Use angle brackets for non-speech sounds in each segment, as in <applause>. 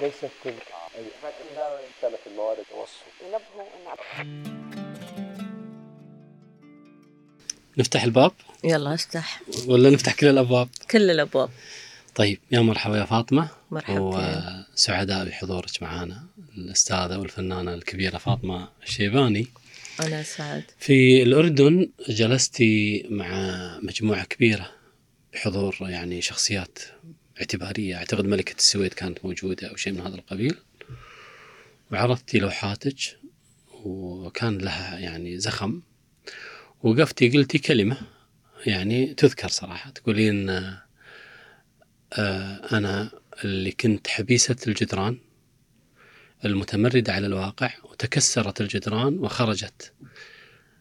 ليست تلك أي سنة الموارد التوسط ينبهوا نفتح الباب؟ يلا افتح. ولا نفتح كل الأبواب؟ كل الأبواب. طيب يا مرحبا يا فاطمة. مرحبتين وسعداء بحضورك معنا الأستاذة والفنانة الكبيرة فاطمة الشيباني. أنا سعد. في الأردن جلستي مع مجموعة كبيرة بحضور يعني شخصيات اعتبارية. أعتقد ملكة السويد كانت موجودة أو شيء من هذا القبيل. وعرضتي لوحاتك وكان لها يعني زخم. وقفتي قلتي كلمة يعني تذكر صراحة. تقولين آه، أنا اللي كنت حبيسة الجدران المتمردة على الواقع وتكسرت الجدران وخرجت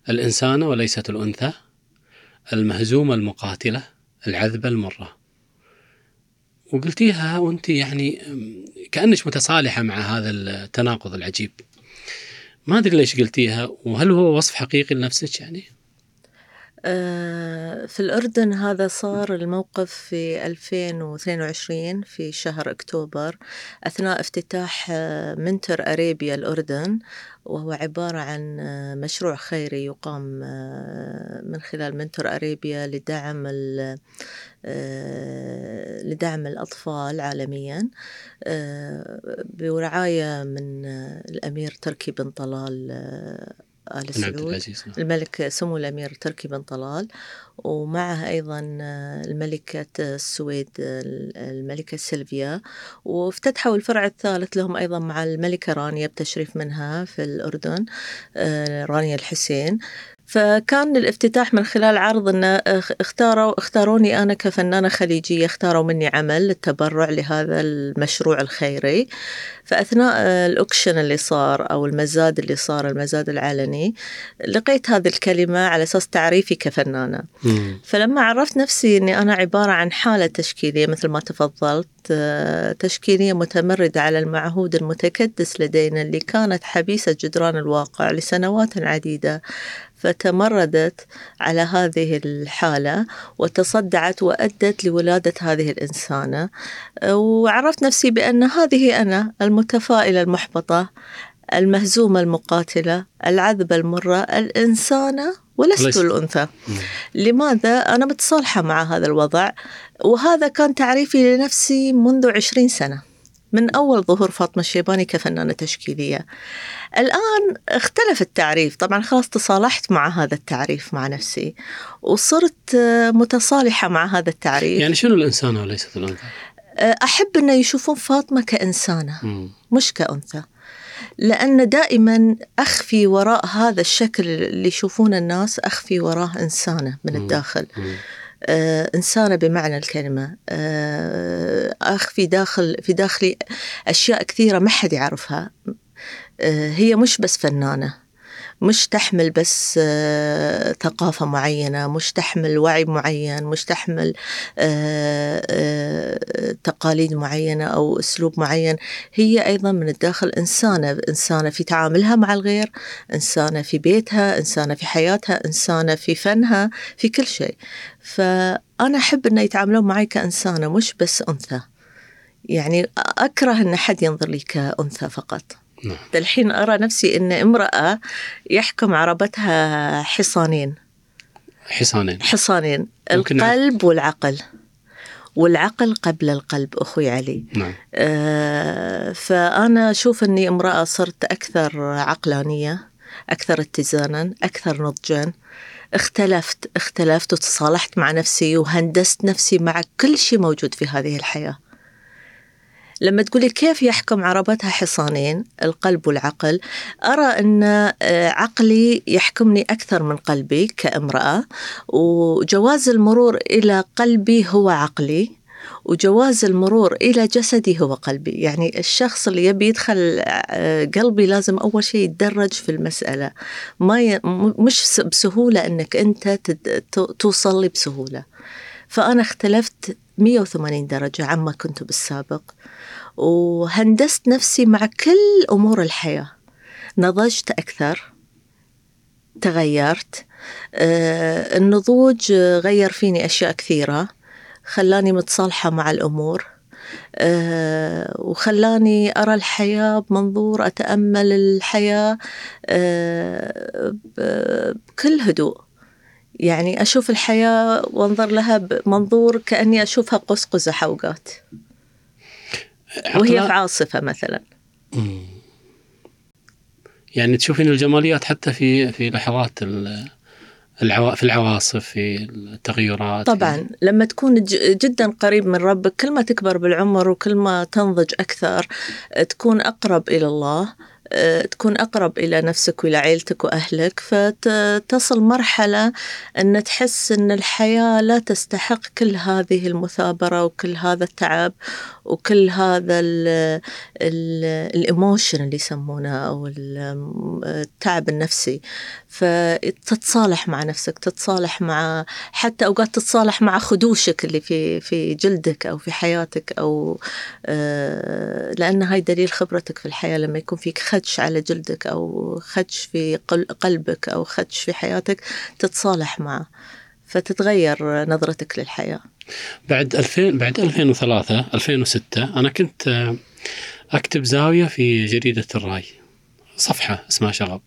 الإنسانة وليست الأنثى المهزومة المقاتلة العذبة المرة. وقلتيها وانت يعني أم، كأنك متصالحة مع هذا التناقض العجيب. ما أدري ليش قلتيها وهل هو وصف حقيقي لنفسك يعني؟ آه، في الأردن هذا صار الموقف في 2022 في شهر أكتوبر أثناء افتتاح آه، منتر أريبيا الأردن. وهو عبارة عن آه، مشروع خيري يقام آه، من خلال منتر أريبيا لدعم آه، لدعم الأطفال عالميا برعاية من الأمير تركي بن طلال آل سعود العزيز الملك سمو الأمير تركي بن طلال ومعه أيضا الملكة السويد الملكة سيلفيا. وافتتحوا الفرع الثالث لهم أيضا مع الملكة رانيا بتشريف منها في الأردن آه، رانيا الحسين. فكان الافتتاح من خلال عرض إن اخ- اختاروا اختاروني أنا كفنانة خليجية اختاروا مني عمل للتبرع لهذا المشروع الخيري. فأثناء آه، الأوكشن اللي صار أو المزاد اللي صار المزاد العلني لقيت هذه الكلمة على أساس تعريفي كفنانة. مم. فلما عرفت نفسي إني أنا عبارة عن حالة تشكيلية مثل ما تفضلت آه، تشكيلية متمردة على المعهود المتكدس لدينا اللي كانت حبيسة جدران الواقع لسنوات عديدة. فتمردت على هذه الحالة وتصدعت وأدت لولادة هذه الإنسانة. آه، وعرفت نفسي بأن هذه أنا المتفائلة المحبطة المهزومة المقاتلة العذبة المرة الإنسانة ولست مم. لماذا؟ أنا متصالحة مع هذا الوضع وهذا كان تعريفي لنفسي منذ عشرين سنة. من أول ظهور فاطمة الشيباني كفنانة تشكيلية الآن اختلف التعريف طبعا خلاص تصالحت مع هذا التعريف مع نفسي وصرت متصالحة مع هذا التعريف يعني شنو الإنسانة وليست الأنثى؟ آه، أحب أن يشوفون فاطمة كإنسانة. مش كأنثى لأن دائما أخفي وراء هذا الشكل اللي يشوفون الناس أخفي وراه إنسانة من. الداخل إنسانة بمعنى الكلمة. آه، أخفي داخل في داخلي أشياء كثيرة ما حد يعرفها. آه، هي مش بس فنانة. مش تحمل بس آه، ثقافة معينة مش تحمل وعي معين مش تحمل آه، آه، تقاليد معينة أو أسلوب معين. هي أيضا من الداخل إنسانة إنسانة في تعاملها مع الغير إنسانة في بيتها إنسانة في حياتها إنسانة في فنها في كل شيء. فأنا أحب أن يتعاملون معي كإنسانة مش بس أنثى. يعني أكره أن حد ينظر لي كأنثى فقط. نعم. الحين أرى نفسي أن امرأة يحكم عربتها حصانين. حصانين. حصانين. ممكن القلب والعقل. والعقل قبل القلب أخوي علي. نعم. آه، فأنا أشوف أني امرأة صرت أكثر عقلانية أكثر اتزانا أكثر نضجا. اختلفت اختلفت وتصالحت مع نفسي وهندست نفسي مع كل شيء موجود في هذه الحياة. لما تقولي كيف يحكم عربتها حصانين القلب والعقل أرى أن آه، عقلي يحكمني أكثر من قلبي كامرأة وجواز المرور إلى قلبي هو عقلي وجواز المرور إلى جسدي هو قلبي. يعني الشخص اللي يبي يدخل آه، قلبي لازم أول شيء يتدرج في المسألة. ما ي... مش بسهولة أنك أنت تد... توصل لي بسهولة. فأنا اختلفت 180 درجة عما كنت بالسابق. وهندست نفسي مع كل أمور الحياة. نضجت أكثر تغيرت. آه، النضوج غير فيني أشياء كثيرة. خلاني متصالحة مع الأمور. آه، وخلاني أرى الحياة بمنظور أتأمل الحياة آه، بكل هدوء. يعني أشوف الحياة وأنظر لها بمنظور كأني أشوفها قوس قزح أوقات. وهي في عاصفة مثلا. مم. يعني تشوفين الجماليات حتى في في لحظات ال- العوا... في العواصف في التغيرات. طبعا. لما تكون ج- جدا قريب من ربك كل ما تكبر بالعمر وكل ما تنضج أكثر آه، تكون أقرب إلى الله آه، تكون أقرب إلى نفسك وإلى عيلتك وأهلك فتصل مرحلة أن تحس أن الحياة لا تستحق كل هذه المثابرة وكل هذا التعب. وكل هذا ال- ال- الإيموشن اللي يسمونه ال- التعب النفسي. فتتصالح مع نفسك تتصالح مع حتى أوقات تتصالح مع خدوشك اللي في في جلدك أو في حياتك أو آه، لأن هاي دليل خبرتك في الحياة لما يكون فيك خدش على جلدك أو خدش في قل- قلبك أو خدش في حياتك تتصالح معه فتتغير نظرتك للحياة. بعد 2000 بعد 2003 2006 أنا كنت آه، أكتب زاوية في جريدة الرأي. صفحة اسمها شغب.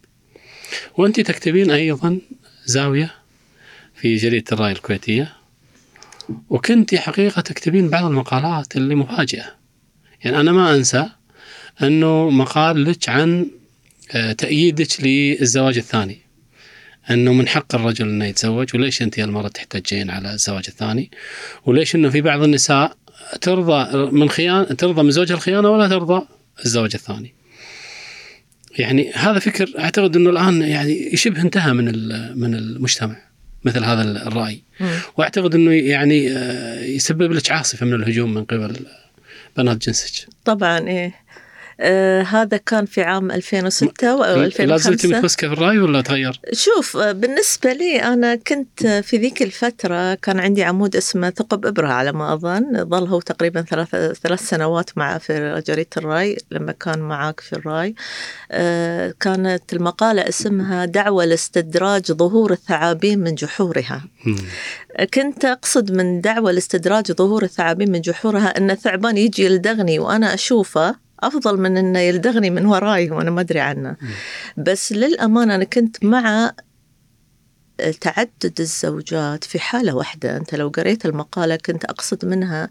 وأنت تكتبين أيضا زاوية في جريدة الرأي الكويتية. وكنت حقيقة تكتبين بعض المقالات اللي مفاجئة. يعني أنا ما أنسى أنه مقال لك عن آه، تأييدك للزواج الثاني. أنه من حق الرجل إنه يتزوج وليش أنت يا المرأة تحتجين على الزواج الثاني وليش إنه في بعض النساء ترضى من خيان ترضى من زوجها الخيانة ولا ترضى الزواج الثاني. يعني هذا فكر أعتقد إنه الآن يعني شبه انتهى من من المجتمع مثل هذا الرأي وأعتقد إنه يعني آه، يسبب لك عاصفة من الهجوم من قبل بنات جنسك. طبعا إيه آه هذا كان في عام 2006 أو لا زلت 2005 متمسكة في الراي ولا تغير؟ شوف آه، بالنسبة لي أنا كنت آه، في ذيك الفترة كان عندي عمود اسمه ثقب إبرة على ما أظن ظل هو تقريبا ثلاث ثلاث سنوات مع في جريدة الرأي لما كان معاك في الرأي آه، كانت المقالة اسمها دعوة لاستدراج ظهور الثعابين من جحورها. كنت أقصد من دعوة لاستدراج ظهور الثعابين من جحورها أن الثعبان يجي يلدغني وأنا أشوفه أفضل من أنه يلدغني من وراي وأنا ما أدري عنه. بس للأمانة أنا كنت مع تعدد الزوجات في حالة واحدة. أنت لو قريت المقالة كنت أقصد منها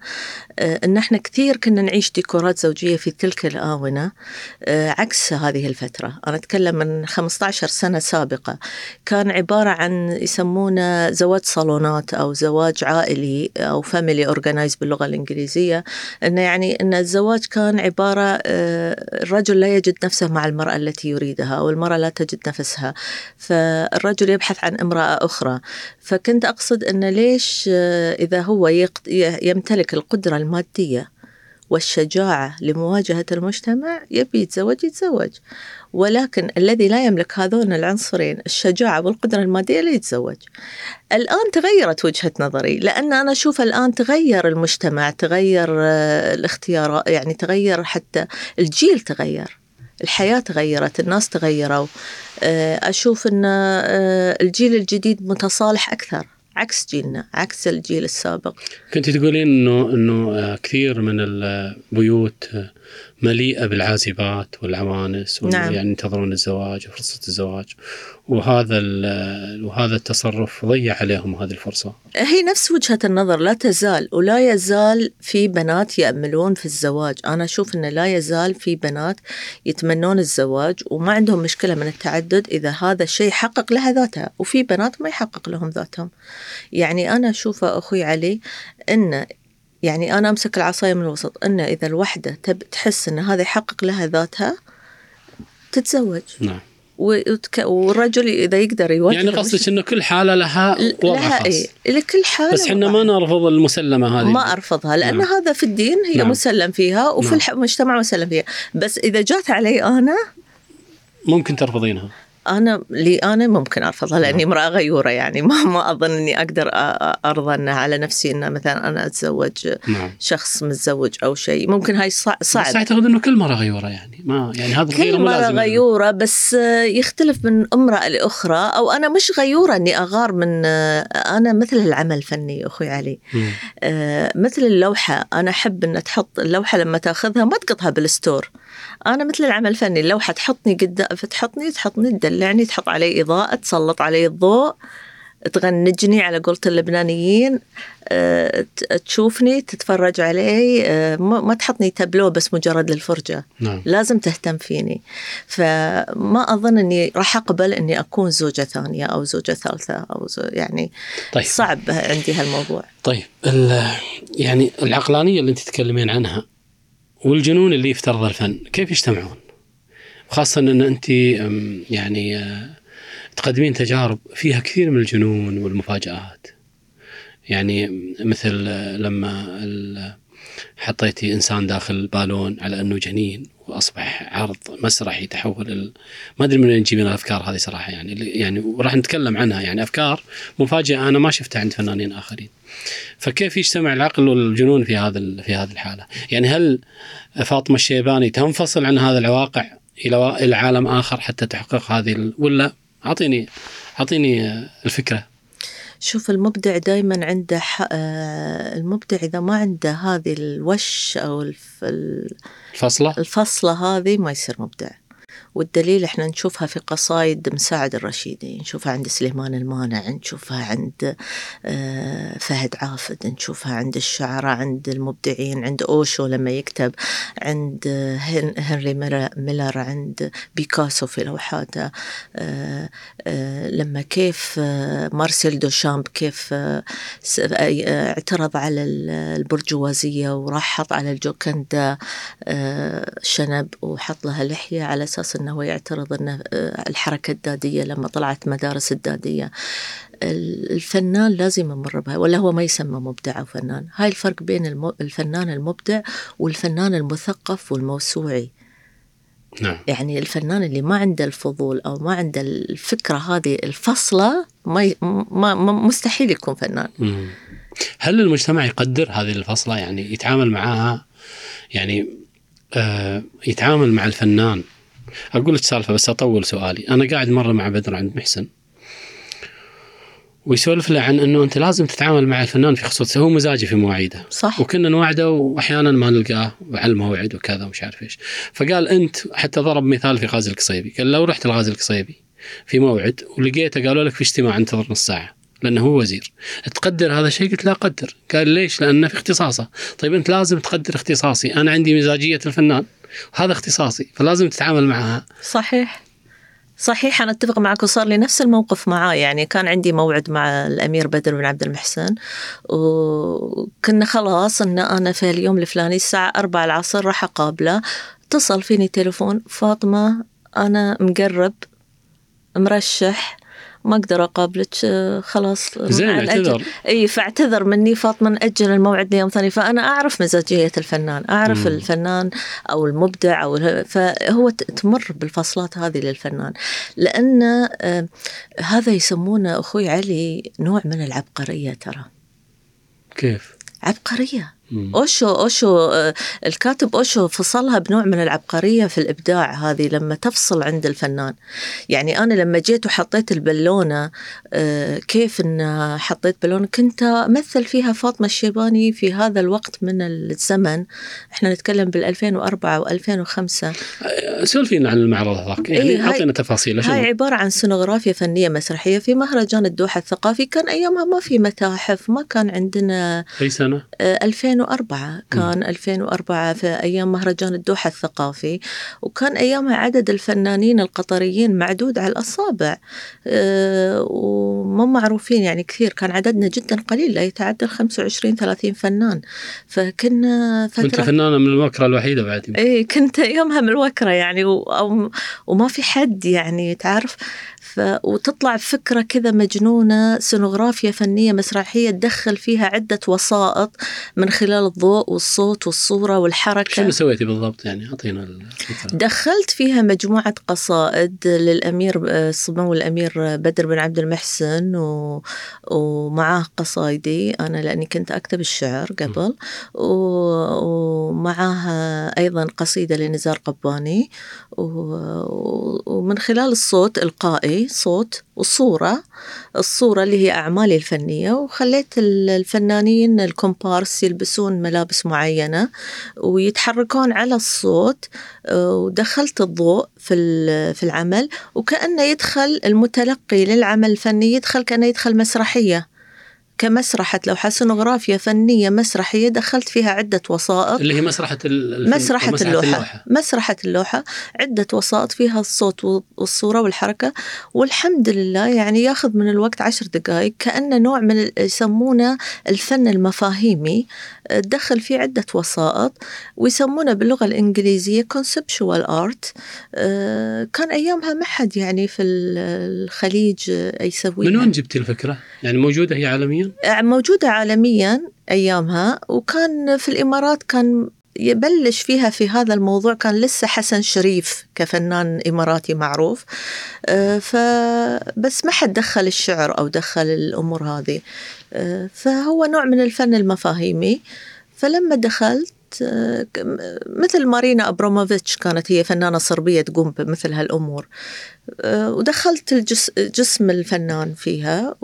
آه، أن إحنا كثير كنا نعيش ديكورات زوجية في تلك الآونة آه، عكس هذه الفترة. أنا أتكلم من 15 سنة سابقة. كان عبارة عن يسمونه زواج صالونات أو زواج عائلي أو family organize باللغة الإنجليزية. أنه يعني أن الزواج كان عبارة آه، الرجل لا يجد نفسه مع المرأة التي يريدها أو المرأة لا تجد نفسها. فالرجل يبحث عن امرأة أخرى. فكنت أقصد أن ليش آه، إذا هو يمتلك القدرة المادية والشجاعة لمواجهة المجتمع يبي يتزوج يتزوج. ولكن الذي لا يملك هذون العنصرين الشجاعة والقدرة المادية لا يتزوج. الآن تغيرت وجهة نظري لأن أنا أشوف الآن تغير المجتمع تغير آه، الاختيارات يعني تغير حتى الجيل تغير الحياة تغيرت الناس تغيروا. أشوف أن آه، الجيل الجديد متصالح أكثر. عكس جيلنا عكس الجيل السابق. كنت تقولين إنه إنه آه، كثير من البيوت آه، مليئة بالعازبات والعوانس نعم. يعني ينتظرون الزواج وفرصة الزواج وهذا وهذا التصرف ضيع عليهم هذه الفرصة. هي نفس وجهة النظر لا تزال ولا يزال في بنات يأملون في الزواج أنا أشوف أنه لا يزال في بنات يتمنون الزواج وما عندهم مشكلة من التعدد إذا هذا الشيء يحقق لها ذاتها وفي بنات ما يحقق لهم ذاتهم يعني أنا أشوف أخوي علي أن يعني أنا أمسك العصاية من الوسط أن إذا الوحدة تب تحس أن هذا يحقق لها ذاتها تتزوج نعم. وتك... والرجل إذا يقدر يواجه يعني قصدك انه كل حالة لها وضع لها خاص. إيه لكل حالة بس إحنا. ما نرفض المسلمة هذه. ما أرفضها لأن نعم. هذا في الدين هي نعم. مسلم فيها وفي نعم. المجتمع مسلم فيها بس إذا جات علي أنا ممكن ترفضينها. أنا لي أنا ممكن أرفضها لأني امرأة غيورة يعني. <laughs> ما ما أظن إني أقدر أرضى على نفسي إن مثلا أنا أتزوج نعم. شخص متزوج أو شيء. ممكن هاي صع- بس صعب. أعتقد إنه كل مرة غيورة يعني. ما يعني هذا كل مو مرة لازم غيورة بس يختلف من امرأة لأخرى. أو أنا مش غيورة أني أغار من أنا مثل العمل الفني أخوي علي. آه، مثل اللوحة. أنا أحب أن تحط اللوحة لما تأخذها ما تقطها بالستور. أنا مثل العمل الفني اللوحة تحطني قدام تحطني تحطني تدلعني تحط علي إضاءة تسلط علي الضوء تغنجني على قولة اللبنانيين آه، تشوفني تتفرج علي آه، ما تحطني تابلو بس مجرد للفرجة. نعم. لازم تهتم فيني. فما أظن أني راح أقبل أني أكون زوجة ثانية أو زوجة ثالثة أو زو يعني طيب. صعب عندي هالموضوع. طيب يعني العقلانية اللي أنت تتكلمين عنها والجنون اللي يفترض الفن كيف يجتمعون؟ خاصة إن أنت أم، يعني آه، تقدمين تجارب فيها كثير من الجنون والمفاجآت يعني مثل آه، لما حطيتي إنسان داخل بالون على أنه جنين وأصبح عرض مسرحي تحول. ما أدري من وين تجيبين الأفكار هذه صراحة يعني يعني وراح نتكلم عنها يعني أفكار مفاجئه أنا ما شفتها عند فنانين آخرين. فكيف يجتمع العقل والجنون في هذا في هذه الحالة؟ يعني هل فاطمة الشيباني تنفصل عن هذا الواقع إلى إلى عالم آخر حتى تحقق هذه ال... ولا اعطيني أعطيني الفكرة. شوف المبدع دائما عنده. آه، المبدع إذا ما عنده هذه الوش أو الف... ال- الفصلة؟ الفصلة هذه ما يصير مبدع والدليل إحنا نشوفها في قصايد مساعد الرشيدي نشوفها عند سليمان المانع نشوفها عند آه، فهد عافد نشوفها عند الشعراء عند المبدعين عند أوشو لما يكتب عند آه، هن- هنري ميلر- عند بيكاسو في لوحاته آه، لما كيف مارسيل دوشامب كيف اعترض على ال- البرجوازية وراح حط على الجوكندا شنب وحط لها لحية على أساس أنه يعترض أنه آه، الحركة الدادية لما طلعت مدارس الدادية ال- الفنان لازم يمر بها ولا هو ما يسمى مبدع أو فنان. هاي الفرق بين الفنان المبدع والفنان المثقف والموسوعي. نعم. يعني الفنان اللي ما عنده الفضول أو ما عنده الفكرة هذه الفصلة ما, ي... ما... ما مستحيل يكون فنان. مم. هل المجتمع يقدر هذه الفصلة؟ يعني يتعامل معها يعني آه يتعامل مع الفنان أقول لك سالفة بس أطول سؤالي. أنا قاعد مرة مع بدر عند محسن. ويسولف له عن إنه أنت لازم تتعامل مع الفنان في خصوصه هو مزاجي في مواعيده. صح. وكنا نوعده وأحيانا ما نلقاه على الموعد وكذا ومش عارف إيش. فقال أنت حتى ضرب مثال في غازي القصيبي. قال لو رحت لغازي القصيبي في موعد ولقيته قالوا لك في اجتماع انتظر نص ساعة. لأنه هو وزير. تقدر هذا الشيء؟ قلت لا أقدر. قال ليش؟ لأنه في اختصاصه. طيب أنت لازم تقدر اختصاصي. أنا عندي مزاجية الفنان. هذا اختصاصي. فلازم تتعامل معها. صحيح. صحيح أنا أتفق معك. وصار لي نفس الموقف معاه. يعني كان عندي موعد مع الأمير بدر بن عبد المحسن. وكنا خلاص أن أنا في اليوم الفلاني الساعة أربعة العصر راح أقابله. اتصل فيني تليفون. فاطمة أنا مقرب مرشح. ما أقدر أقابلك آه، خلاص زين. اعتذر إي فاعتذر مني فاطمة ناجل الموعد ليوم ثاني فأنا أعرف مزاجية الفنان أعرف مم. الفنان أو المبدع أو فهو تمر بالفصلات هذه للفنان لأن آه، هذا يسمونه أخوي علي نوع من العبقرية ترى كيف؟ عبقرية. أوشو أوشو آه، الكاتب أوشو فصلها بنوع من العبقرية في الإبداع هذه لما تفصل عند الفنان. يعني أنا لما جيت وحطيت البالونة آه، كيف إن حطيت بالونة؟ كنت أمثل فيها فاطمة الشيباني في هذا الوقت من الزمن. إحنا نتكلم بال 2004 و2005 سولفينا عن المعرض هذاك. يعني إيه، أعطينا تفاصيل؟ هاي عبارة عن سينوغرافيا فنية مسرحية في مهرجان الدوحة الثقافي. كان أيامها ما في متاحف ما كان عندنا أي سنة؟ آه، 2004 كان 2004 في أيام مهرجان الدوحة الثقافي وكان أيامها عدد الفنانين القطريين معدود على الأصابع. آه، وما معروفين يعني كثير كان عددنا جدا قليل لا يتعدى 25 30 فنان. فكنا فترة فنانة من الوكرة الوحيدة بعد. اي كنت يومها من الوكرة يعني وما في حد يعني تعرف؟ ف وتطلع فكرة كذا مجنونة سينوغرافيا فنية مسرحية تدخل فيها عدة وسائط من خلال الضوء والصوت والصورة والحركة. شنو سويتي بالضبط يعني؟ أعطينا الفكرة. دخلت فيها مجموعة قصائد للأمير آه، سمو الأمير بدر بن عبد المحسن و... ومعاه قصايدي. أنا لأني كنت أكتب الشعر قبل. و... ومعاه أيضا قصيدة لنزار قباني. و... ومن خلال الصوت إلقائي صوت والصورة الصورة اللي هي أعمالي الفنية وخليت ال- الفنانين الكومبارس يلبسون ملابس معينة ويتحركون على الصوت آه، ودخلت الضوء في في العمل وكأنه يدخل المتلقي للعمل الفني يدخل كأنه يدخل مسرحية. كمسرحة لوحة سينوغرافيا فنية مسرحية دخلت فيها عدة وسائط. اللي هي أو مسرحة اللوحة. مسرحة اللوحة عدة وسائط فيها الصوت والصورة والحركة. والحمد لله يعني ياخذ من الوقت عشر دقائق كأنه نوع من يسمونه الفن المفاهيمي. دخل فيه عدة وسائط ويسمونه باللغة الإنجليزية conceptual art. كان أيامها ما حد يعني في ال- الخليج يسويها. من وين جبتي الفكرة؟ يعني موجودة هي عالميا؟ موجودة عالميا أيامها وكان في الإمارات كان يبلش فيها في هذا الموضوع كان لسه حسن شريف كفنان إماراتي معروف. آه، فبس ما حد دخل الشعر أو دخل الأمور هذه. آه، فهو نوع من الفن المفاهيمي. فلما دخلت آه، مثل مارينا أبروموفيتش كانت هي فنانة صربية تقوم بمثل هالأمور. آه، ودخلت الجس جسم الفنان فيها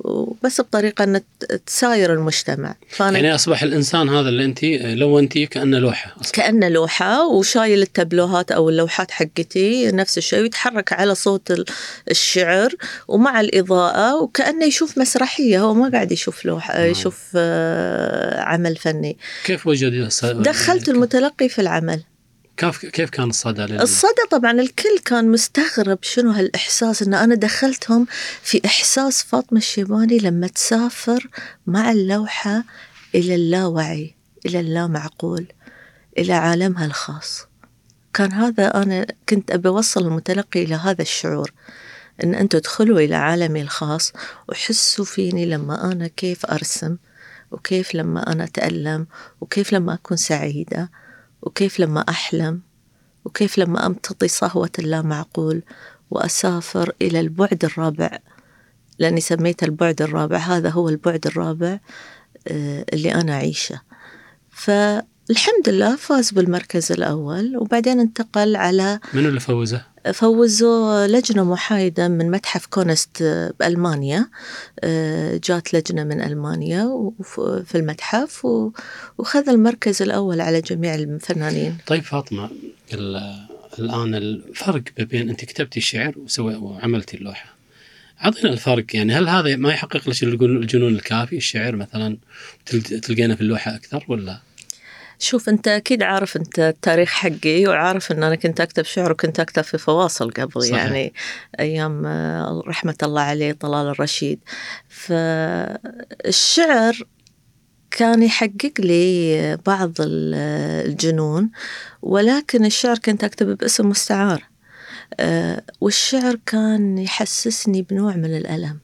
وبس بطريقة أن ت- تساير المجتمع. فأنا يعني أصبح الإنسان هذا اللي أنت لو أنت كانه لوحة أصلا كأنه لوحة وشايل التابلوهات أو اللوحات حقتي نفس الشيء ويتحرك على صوت ال- الشعر ومع الإضاءة وكأنه يشوف مسرحية هو ما قاعد يشوف لوحة نعم. يشوف آه، عمل فني. كيف وجد دخلت المتلقي في العمل. كيف كيف كان الصدى لل... الصدى طبعا الكل كان مستغرب شنو هالإحساس إن أنا دخلتهم في إحساس فاطمة الشيباني لما تسافر مع اللوحة إلى اللاوعي إلى اللامعقول إلى عالمها الخاص. كان هذا أنا كنت أبي أوصل المتلقي إلى هذا الشعور إن أنتوا ادخلوا إلى عالمي الخاص وحسوا فيني لما أنا كيف أرسم وكيف لما أنا أتألم وكيف لما أكون سعيدة. وكيف لما أحلم وكيف لما أمتطي صهوة اللامعقول وأسافر إلى البعد الرابع لأني سميته البعد الرابع هذا هو البعد الرابع آه، اللي أنا أعيشه. فالحمد لله فاز بالمركز الأول وبعدين انتقل على منو اللي فوزه؟ فوزوا لجنة محايدة من متحف كونست بألمانيا آه، جات لجنة من ألمانيا في المتحف وخذ المركز الأول على جميع الفنانين طيب فاطمة ال- الآن الفرق بين أنت كتبتي الشعر وعملتي اللوحة اعطينا الفرق يعني هل هذا ما يحقق لك الجنون الكافي الشعر مثلا تل- تلقينا في اللوحة أكثر ولا؟ شوف أنت أكيد عارف أنت التاريخ حقي وعارف أن أنا كنت أكتب شعر وكنت أكتب في فواصل قبل صحيح. يعني أيام آه، رحمة الله عليه طلال الرشيد. فالشعر كان يحقق لي بعض ال- الجنون ولكن الشعر كنت أكتب باسم مستعار. آه، والشعر كان يحسسني بنوع من الألم.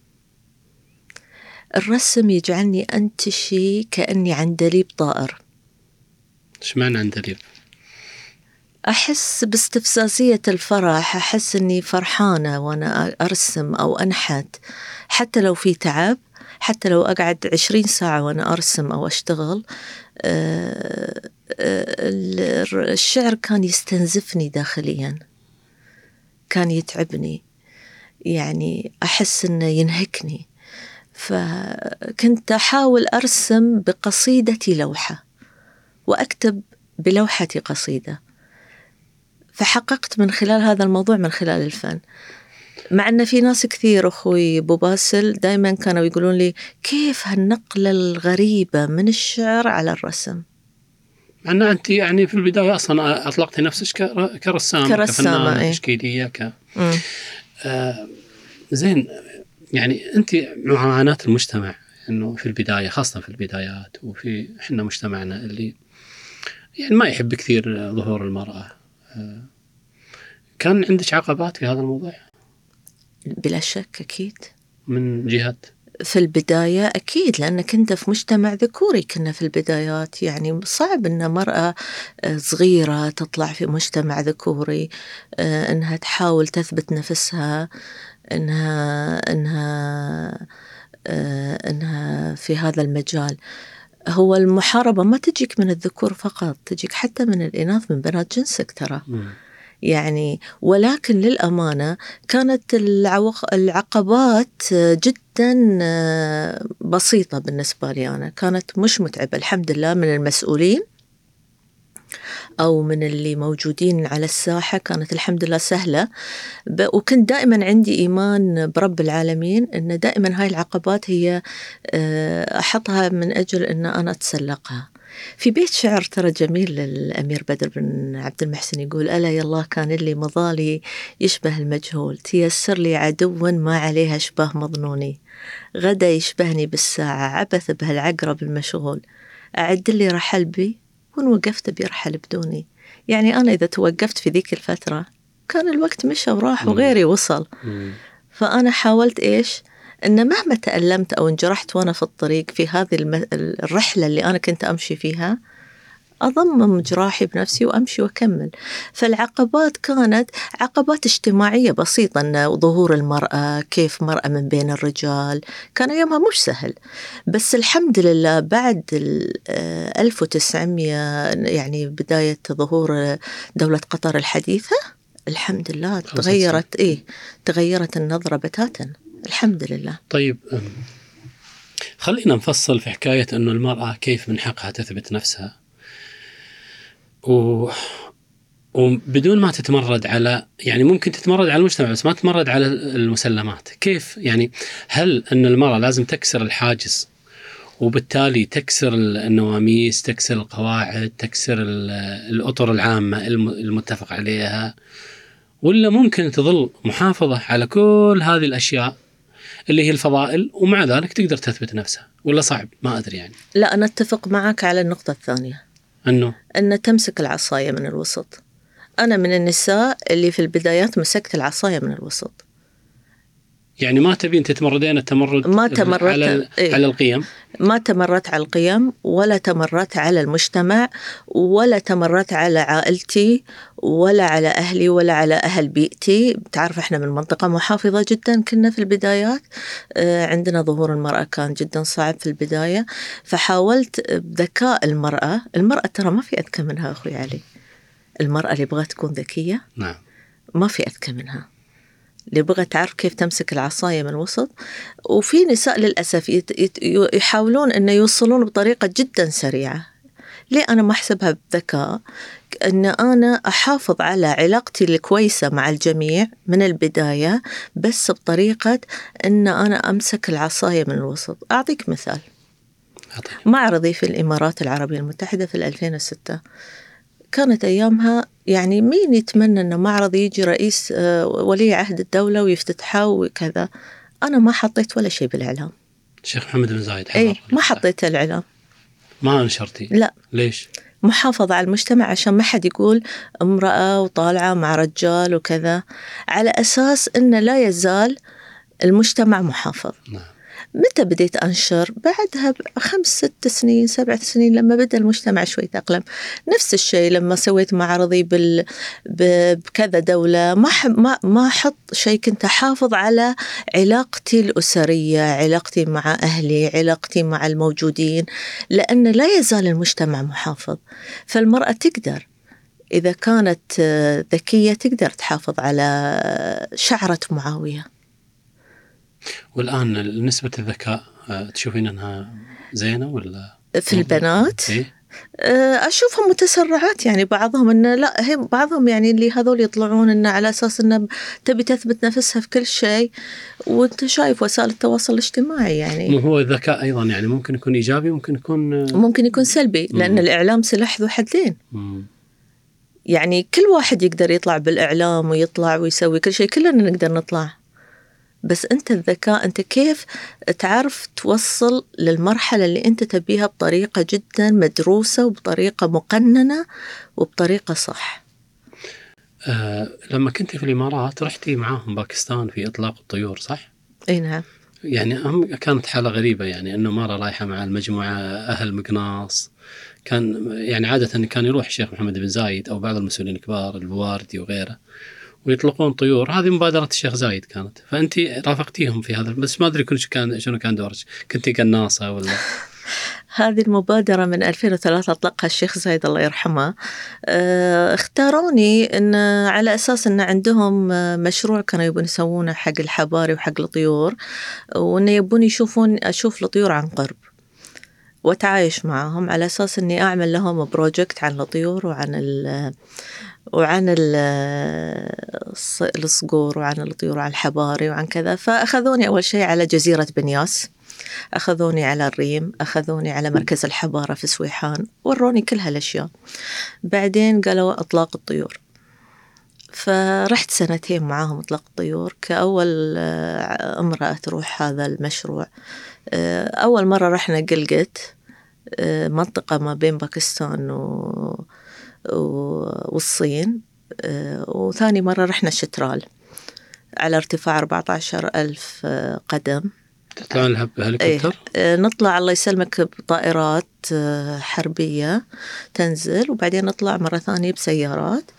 الرسم يجعلني أنتشي كأني عندليب طائر. إيش معنى عندليب؟ أحس باستفزازية الفرح أحس أني فرحانة وأنا أرسم أو أنحت حتى لو في تعب حتى لو أقعد عشرين ساعة وأنا أرسم أو أشتغل آه، آه، ال- الشعر كان يستنزفني داخليا كان يتعبني يعني أحس أنه ينهكني فكنت أحاول أرسم بقصيدتي لوحة وأكتب بلوحتي قصيدة فحققت من خلال هذا الموضوع من خلال الفن مع أن في ناس كثير أخوي أبو باسل دائما كانوا يقولون لي كيف هالنقلة الغريبة من الشعر على الرسم مع أن أنت يعني في البداية أصلا أطلقتي نفسك كر- كرسامة كرسامة، كفنانة إيه. تشكيلية ك. آه زين يعني أنت معاناة المجتمع إنه في البداية خاصة في البدايات وفي إحنا مجتمعنا اللي يعني ما يحب كثير ظهور المرأة. آه كان عندك عقبات في هذا الموضوع؟ بلا شك أكيد. من جهات في البداية أكيد لأن كنت في مجتمع ذكوري كنا في البدايات. يعني صعب أن مرأة صغيرة تطلع في مجتمع ذكوري أنها تحاول تثبت نفسها أنها أنها أنها في هذا المجال. هو المحاربة ما تجيك من الذكور فقط تجيك حتى من الإناث من بنات جنسك ترى. يعني ولكن للأمانة كانت العوق العقبات جدا آه، بسيطة بالنسبة لي أنا. كانت مش متعبة الحمد لله من المسؤولين. أو من اللي موجودين على الساحة كانت الحمد لله سهلة. وكنت دائما عندي إيمان برب العالمين أن دائما هاي العقبات هي آه، أحطها من أجل أن أنا أتسلقها. في بيت شعر ترى جميل للأمير بدر بن عبد المحسن يقول ألا يا الله كان اللي مضالي يشبه المجهول تيسر لي عدوا ما عليه أشباه مظنوني. غدا يشبهني بالساعة عبث بهالعقرب المشغول. أعد لي رحل بي؟ وإن وقفت بيرحل بدوني يعني أنا إذا توقفت في ذيك الفترة كان الوقت مشى وراح. وغيري وصل. فأنا حاولت إيش أن مهما تألمت أو انجرحت وأنا في الطريق في هذه الرحلة اللي أنا كنت أمشي فيها أضمم جراحي بنفسي وأمشي وأكمل. فالعقبات كانت عقبات اجتماعية بسيطة أن ظهور المرأة كيف مرأة من بين الرجال كان أيامها مش سهل. بس الحمد لله بعد ال- آه، 1900 يعني بداية ظهور دولة قطر الحديثة الحمد لله تغيرت إيه تغيرت النظرة بتاتا. الحمد لله. طيب خلينا نفصل في حكاية أنه المرأة كيف من حقها تثبت نفسها. و... وبدون ما تتمرد على يعني ممكن تتمرد على المجتمع بس ما تتمرد على المسلمات. كيف؟ يعني هل أن المرأة لازم تكسر الحاجز وبالتالي تكسر النواميس تكسر القواعد تكسر ال- الأطر العامة الم- المتفق عليها؟ ولا ممكن تظل محافظة على كل هذه الأشياء اللي هي الفضائل ومع ذلك تقدر تثبت نفسها؟ ولا صعب؟ ما أدري يعني. لا أنا أتفق معك على النقطة الثانية. أنه؟ أن تمسك العصاية من الوسط. أنا من النساء اللي في البدايات مسكت العصاية من الوسط. يعني ما تبين تتمردين التمرد ما تمردت، على, إيه. على القيم؟ ما تمرت على القيم ولا تمرت على المجتمع ولا تمرت على عائلتي ولا على أهلي ولا على أهل بيئتي. تعرف إحنا من منطقة محافظة جدا كنا في البدايات. آه، عندنا ظهور المرأة كان جدا صعب في البداية. فحاولت بذكاء المرأة. المرأة ترى ما في أذكى منها أخوي علي. المرأة اللي بغت تكون ذكية نعم. ما في أذكى منها. اللي بغى تعرف كيف تمسك العصاية من الوسط. وفي نساء للأسف يحاولون أن يوصلون بطريقة جدا سريعة. ليه أنا ما أحسبها بذكاء؟ أن أنا أحافظ على علاقتي الكويسة مع الجميع من البداية بس بطريقة أن أنا أمسك العصاية من الوسط. أعطيك مثال. معرضي في الإمارات العربية المتحدة في 2006 كانت أيامها يعني مين يتمنى أن معرض يجي رئيس آه، ولي عهد الدولة ويفتتحه وكذا؟ أنا ما حطيت ولا شيء بالإعلام. الشيخ محمد بن زايد أي. ما حطيت الإعلام. ما نشرتي؟ لا. ليش؟ محافظة على المجتمع عشان ما حد يقول امرأة وطالعة مع رجال وكذا. على أساس أن لا يزال المجتمع محافظ. نعم. متى بديت أنشر؟ بعدها بخمس ست سنين سبع سنين لما بدأ المجتمع شوي يتأقلم. نفس الشيء لما سويت معرضي بال... بكذا دولة. ما ح... ما ما أحط شيء كنت أحافظ على علاقتي الأسرية علاقتي مع أهلي علاقتي مع الموجودين لأن لا يزال المجتمع محافظ. فالمرأة تقدر. إذا كانت ذكية تقدر تحافظ على شعرة معاوية. والآن نسبة الذكاء آه، تشوفين أنها زينة ولا؟ في البنات إيه؟ آه، اشوفهم متسرعات يعني بعضهم إنه لا هي بعضهم يعني اللي هذول يطلعون إنه على أساس إنه تبي تثبت نفسها في كل شيء وأنت شايف وسائل التواصل الاجتماعي يعني مو هو الذكاء أيضا يعني ممكن يكون إيجابي ممكن يكون آه، ممكن يكون سلبي لأن مم. الإعلام سلاح ذو حدين. يعني كل واحد يقدر يطلع بالإعلام ويطلع ويسوي كل شيء كلنا نقدر نطلع بس أنت الذكاء أنت كيف تعرف توصل للمرحلة اللي أنت تبيها بطريقة جدا مدروسة وبطريقة مقننة وبطريقة صح؟ آه لما كنت في الإمارات رحتي معاهم باكستان في إطلاق الطيور صح؟ أي نعم. يعني هم كانت حالة غريبة يعني إنه مرة رايحة مع المجموعة أهل مقناص. كان يعني عادة كان يروح الشيخ محمد بن زايد أو بعض المسؤولين الكبار البواردي وغيره. ويطلقون طيور. هذه مبادرة الشيخ زايد كانت. فانت رافقتيهم في هذا. بس ما أدري كل كان شنو كان دورك. كنتي قناصة ولا؟ <laughs> هذه المبادرة من 2003 أطلقها الشيخ زايد الله يرحمه. آه، اختاروني إن على أساس إن عندهم مشروع كانوا يبون يسوونه حق الحباري وحق الطيور وإنه يبون يشوفون أشوف الطيور عن قرب وأتعايش معهم على أساس إني أعمل لهم project عن الطيور وعن وعن ال- الص- الصقور وعن الطيور وعن الحباري وعن كذا. فأخذوني أول شيء على جزيرة بنياس. أخذوني على الريم. أخذوني على مركز الحبارة في سويحان. وروني كل هالأشياء. بعدين قالوا أطلاق الطيور. فرحت سنتين معاهم إطلاق الطيور. كأول آه، أمرأة تروح هذا المشروع. آه، أول مرة رحنا قلقت. آه، منطقة ما بين باكستان و... والصين آه، وثاني مرة رحنا شترال على ارتفاع 14 ألف آه، قدم. لها بهليكوبتر؟ آه، نطلع الله يسلمك بطائرات حربية تنزل وبعدين نطلع مرة ثانية بسيارات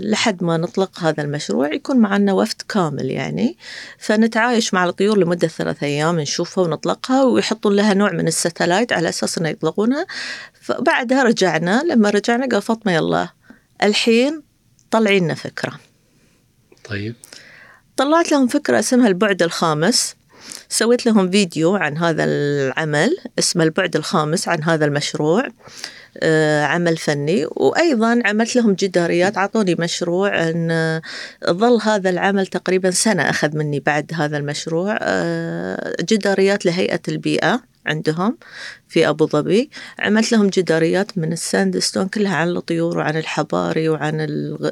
لحد ما نطلق هذا المشروع. يكون معنا وفد كامل يعني. فنتعايش مع الطيور لمدة ثلاثة أيام نشوفها ونطلقها ويحطون لها نوع من الستلايت على أساس أنه يطلقونها. فبعدها رجعنا لما رجعنا قال فاطمة يلا. الحين طلعي لنا فكرة. طيب. طلعت لهم فكرة اسمها البعد الخامس. سويت لهم فيديو عن هذا العمل اسمه البعد الخامس عن هذا المشروع آه، عمل فني. وأيضا عملت لهم جداريات عطوني مشروع أن آه، ظل هذا العمل تقريبا سنة أخذ مني بعد هذا المشروع آه، جداريات لهيئة البيئة. عندهم في أبو ظبي. عملت لهم جداريات من ال sandstone كلها عن الطيور وعن الحباري وعن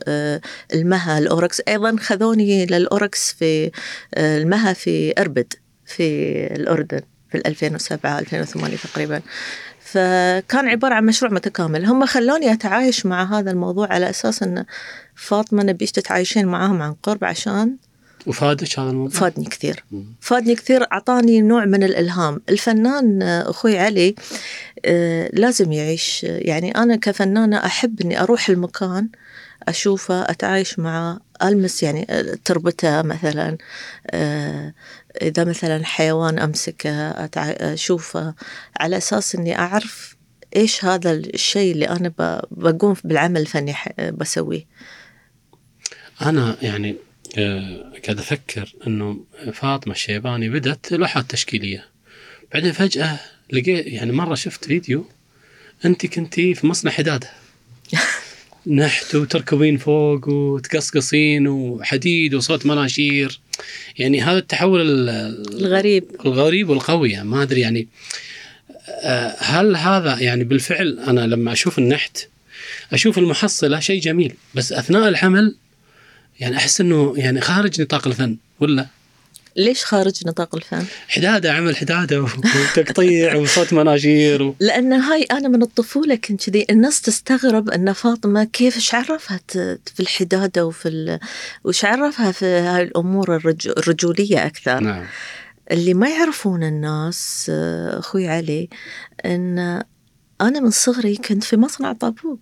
آه، المها ال oryx أيضا خذوني لل oryx في آه، المها في أربد في الأردن في 2007 2008 تقريبا. فكان عبارة عن مشروع متكامل. هم خلوني أتعايش مع هذا الموضوع على أساس أن فاطمة نبيش تتعايشين معاهم عن قرب عشان وفادك هذا الموضوع؟ فادني كثير. مم. فادني كثير أعطاني نوع من الإلهام. الفنان آه، أخوي علي آه، لازم يعيش. يعني أنا كفنانة أحب أني أروح المكان أشوفه أتعايش معه ألمس يعني آه، تربته مثلا إذا مثلا حيوان أمسكه أشوفه. على أساس أني أعرف إيش هذا الشيء اللي أنا بقوم بالعمل الفني بسويه. أنا يعني قاعد أفكر إنه فاطمة الشيباني بدأت لوحات تشكيلية. بعدين فجأة لقيت يعني مرة شفت فيديو أنت كنتي في مصنع حداده <laughs> نحت وتركبين فوق وتقصقصين وحديد وصوت مناشير. يعني هذا التحول ال- الغريب. الغريب والقوي يعني ما أدري يعني آه، هل هذا يعني بالفعل أنا لما أشوف النحت أشوف المحصلة شيء جميل بس أثناء الحمل يعني أحس إنه يعني خارج نطاق الفن ولا؟ ليش خارج نطاق الفن؟ حدادة عمل حدادة وتقطيع <laughs> وصوت مناشير و... لأن هاي أنا من الطفولة كنت كذي الناس تستغرب أن فاطمة كيف إيش عرفها في الحدادة وفي ال... وش عرفها في هاي الأمور الرج... الرجولية أكثر. نعم. اللي ما يعرفون الناس آه، أخوي علي أن أنا من صغري كنت في مصنع طابوق.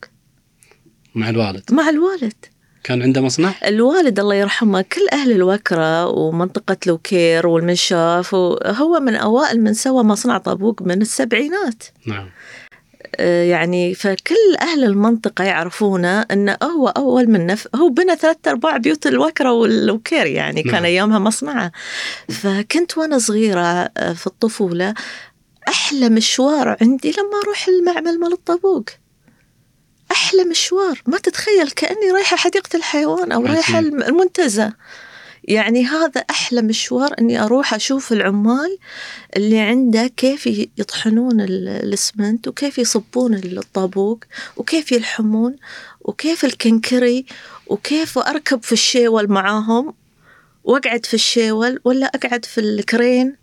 مع الوالد. مع الوالد. كان عنده مصنع؟ الوالد الله يرحمه كل أهل الوكرة ومنطقة لوكير والمنشاف هو من أوائل من سوى مصنع طابوق من السبعينات. نعم. آه، يعني فكل أهل المنطقة يعرفونه أنه هو أول من نف... هو بنى ثلاثة أرباع بيوت الوكرة والوكير يعني كان نعم. أيامها مصنعه. فكنت وأنا صغيرة آه، في الطفولة أحلى مشوار عندي لما أروح المعمل مال الطابوق. أحلى مشوار. ما تتخيل كأني رايحة حديقة الحيوان أو رايحة المنتزه. يعني هذا أحلى مشوار أني أروح أشوف العمال اللي عنده كيف يطحنون ال- الأسمنت وكيف يصبون الطابوق وكيف يلحمون وكيف الكنكري وكيف أركب في الشيول معاهم وأقعد في الشيول ولا أقعد في الكرين.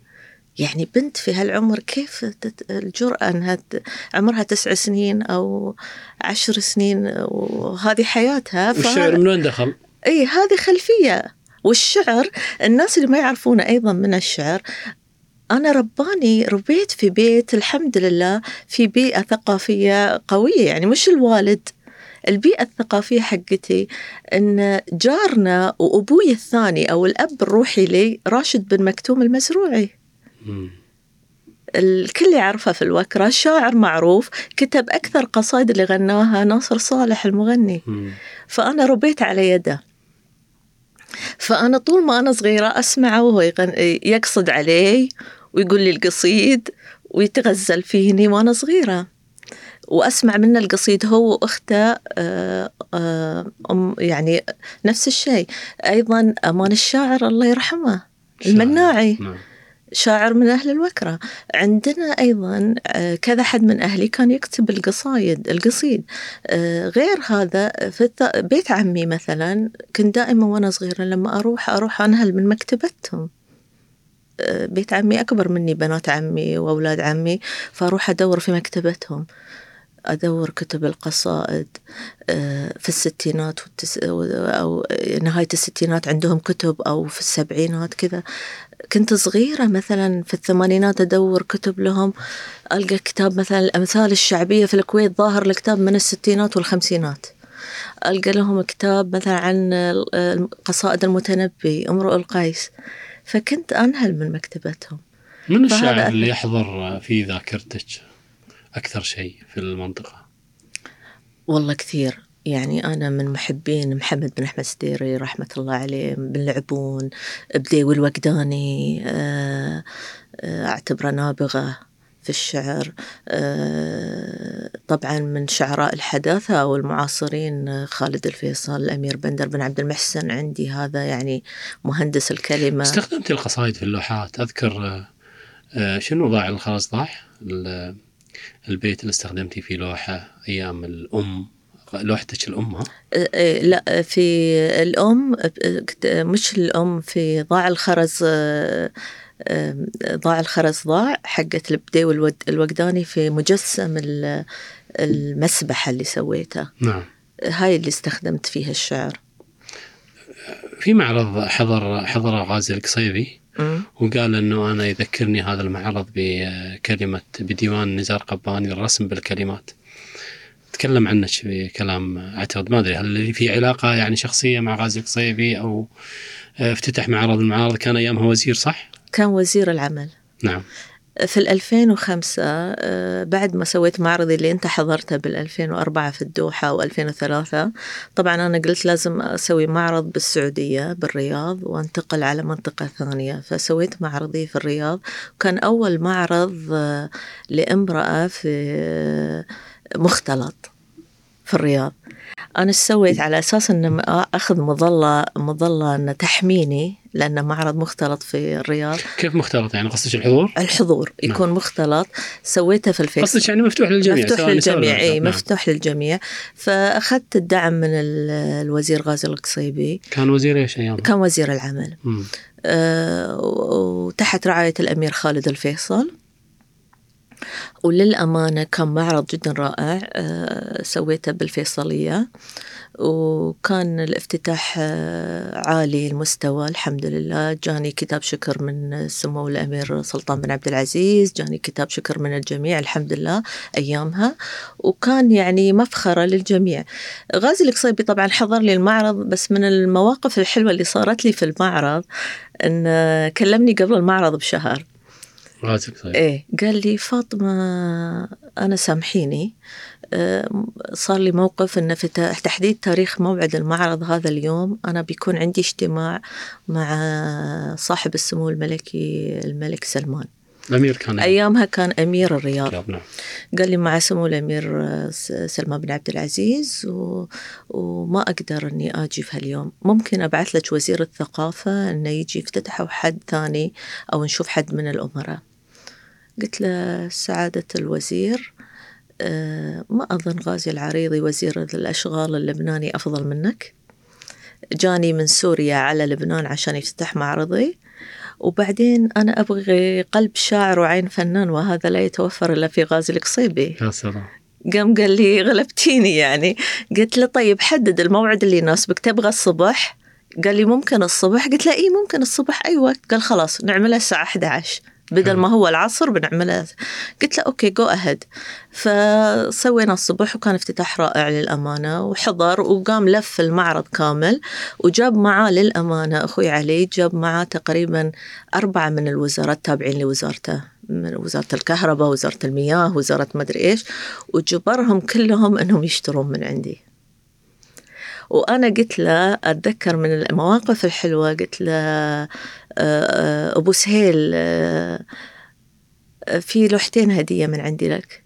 يعني بنت في هالعمر كيف الجرأة أنها عمرها تسع سنين أو عشر سنين وهذه حياتها فهذا- والشعر من وين دخل؟ اي هذه خلفية والشعر الناس اللي ما يعرفون أيضا من الشعر أنا رباني ربيت في بيت الحمد لله في بيئة ثقافية قوية يعني مش الوالد البيئة الثقافية حقتي أن جارنا وأبوي الثاني أو الأب الروحي لي راشد بن مكتوم المزروعي. الكل يعرفه في الوكرة. شاعر معروف كتب أكثر قصائد اللي غناها ناصر صالح المغني. مم. فأنا ربيت على يده. فأنا طول ما أنا صغيرة أسمعه وهو يغن... يقصد علي ويقول لي القصيد ويتغزل فيني وأنا صغيرة. وأسمع منه القصيد هو وأخته آه، آه، أم يعني نفس الشيء. أيضا أمان الشاعر الله يرحمه. المناعي. نعم. شاعر من أهل الوكرة. عندنا أيضا آه، كذا حد من أهلي كان يكتب القصايد القصيد. آه، غير هذا في بيت عمي مثلا كنت دائما وأنا صغيرة لما أروح أروح أنهل من مكتبتهم. آه، بيت عمي أكبر مني بنات عمي وأولاد عمي فأروح أدور في مكتبتهم. أدور كتب القصائد آه، في الستينات والتس... أو نهاية الستينات عندهم كتب أو في السبعينات كذا. كنت صغيرة مثلا في الثمانينات أدور كتب لهم ألقى كتاب مثلا الأمثال الشعبية في الكويت ظاهر الكتاب من الستينات والخمسينات. ألقى لهم كتاب مثلا عن قصائد المتنبي امرؤ القيس. فكنت أنهل من مكتبتهم. من الشاعر. اللي يحضر في ذاكرتك؟ أكثر شيء في المنطقة؟ والله كثير يعني أنا من محبين محمد بن أحمد سديري رحمة الله عليه بن لعبون بديوي الوقداني آه، آه، أعتبره نابغة في الشعر آه، طبعا من شعراء الحداثة أو المعاصرين آه، خالد الفيصل الأمير بندر بن عبد المحسن عندي هذا يعني مهندس الكلمة استخدمت القصائد في اللوحات أذكر شنو ضاع الخلاص ضاع؟ ال- البيت اللي استخدمتي فيه لوحة أيام الأم لوحتك الأم ها؟ إيه، لا في الأم كت- مش الأم في ضاع الخرز آه، ضاع الخرز ضاع حقت الود- الوقداني في مجسم ال- المسبحة اللي سويته نعم هاي اللي استخدمت فيها الشعر في معرض حضر حضر غازي القصيبي. وقال إنه أنا يذكرني هذا المعرض بكلمه بديوان نزار قباني الرسم بالكلمات. تكلم عنك بكلام أعتقد ما أدري هل في علاقة يعني شخصية مع غازي القصيبي أو آه، افتتح معرض المعارض كان أيامها وزير صح؟ كان وزير العمل نعم في ال 2005 آه، بعد ما سويت معرضي اللي أنت حضرته بال 2004 في الدوحة و 2003 طبعا أنا قلت لازم أسوي معرض بالسعودية بالرياض وأنتقل على منطقة ثانية فسويت معرضي في الرياض كان أول معرض آه، لامرأة في آه، مختلط في الرياض. إيش سويت على أساس أن أخذ مظلة مظلة أن تحميني لأنه معرض مختلط في الرياض كيف مختلط يعني قصدك الحضور؟ الحضور يكون مختلط سويته في الفيسبوك قصدك يعني مفتوح للجميع مفتوح للجميع إي. نعم. مفتوح للجميع فأخذت الدعم من ال- الوزير غازي القصيبي كان وزير إيش ايامها؟ كان وزير العمل مم. آه، وتحت رعاية الأمير خالد الفيصل وللأمانة كان معرض جدا رائع آه، سويته بالفيصلية وكان الافتتاح آه، عالي المستوى الحمد لله. جاني كتاب شكر من سمو الأمير سلطان بن عبد العزيز جاني كتاب شكر من الجميع الحمد لله أيامها. وكان يعني مفخرة للجميع. غازي القصيبي طبعا حضر لي المعرض بس من المواقف الحلوة اللي صارت لي في المعرض إن كلمني قبل المعرض بشهر. غازي القصيبي إيه قال لي فاطمة أنا سامحيني آه، صار لي موقف ان في تحديد تاريخ موعد المعرض هذا اليوم أنا بيكون عندي اجتماع مع صاحب السمو الملكي الملك سلمان. الأمير كان أيامها كان أمير الرياض. نعم. قال لي مع سمو الأمير سلمان بن عبد العزيز و... وما أقدر إني آجي في هاليوم. ممكن أبعث لك وزير الثقافة إنه يجي يفتتح أو حد ثاني أو نشوف حد من الأمراء. قلت له سعادة الوزير ما أظن غازي العريضي وزير الأشغال اللبناني أفضل منك. جاني من سوريا على لبنان عشان يفتتح معرضي. وبعدين أنا أبغي قلب شاعر وعين فنان وهذا لا يتوفر إلا في غازي القصيبي. يا سلام. قام قال لي غلبتيني يعني. قلت له طيب حدد الموعد اللي يناسبك تبغى الصبح؟ قال لي ممكن الصبح؟ قلت له اي ممكن الصبح؟ اي وقت قال خلاص نعملها الساعة 11 بدل. ما هو العصر بنعملها قلت له okay go ahead فسوينا الصبح وكان افتتاح رائع للأمانة وحضر وقام لف المعرض كامل وجاب معاه للأمانة. أخوي علي جاب معاه تقريبا أربعة من الوزراء التابعين لوزارته من وزارة الكهرباء وزارة المياه وزارة مدري إيش وجبرهم كلهم إنهم يشترون من عندي. وأنا قلت له أتذكر من المواقف الحلوة قلت له أبو سهيل آه، في لوحتين هدية من عندي لك.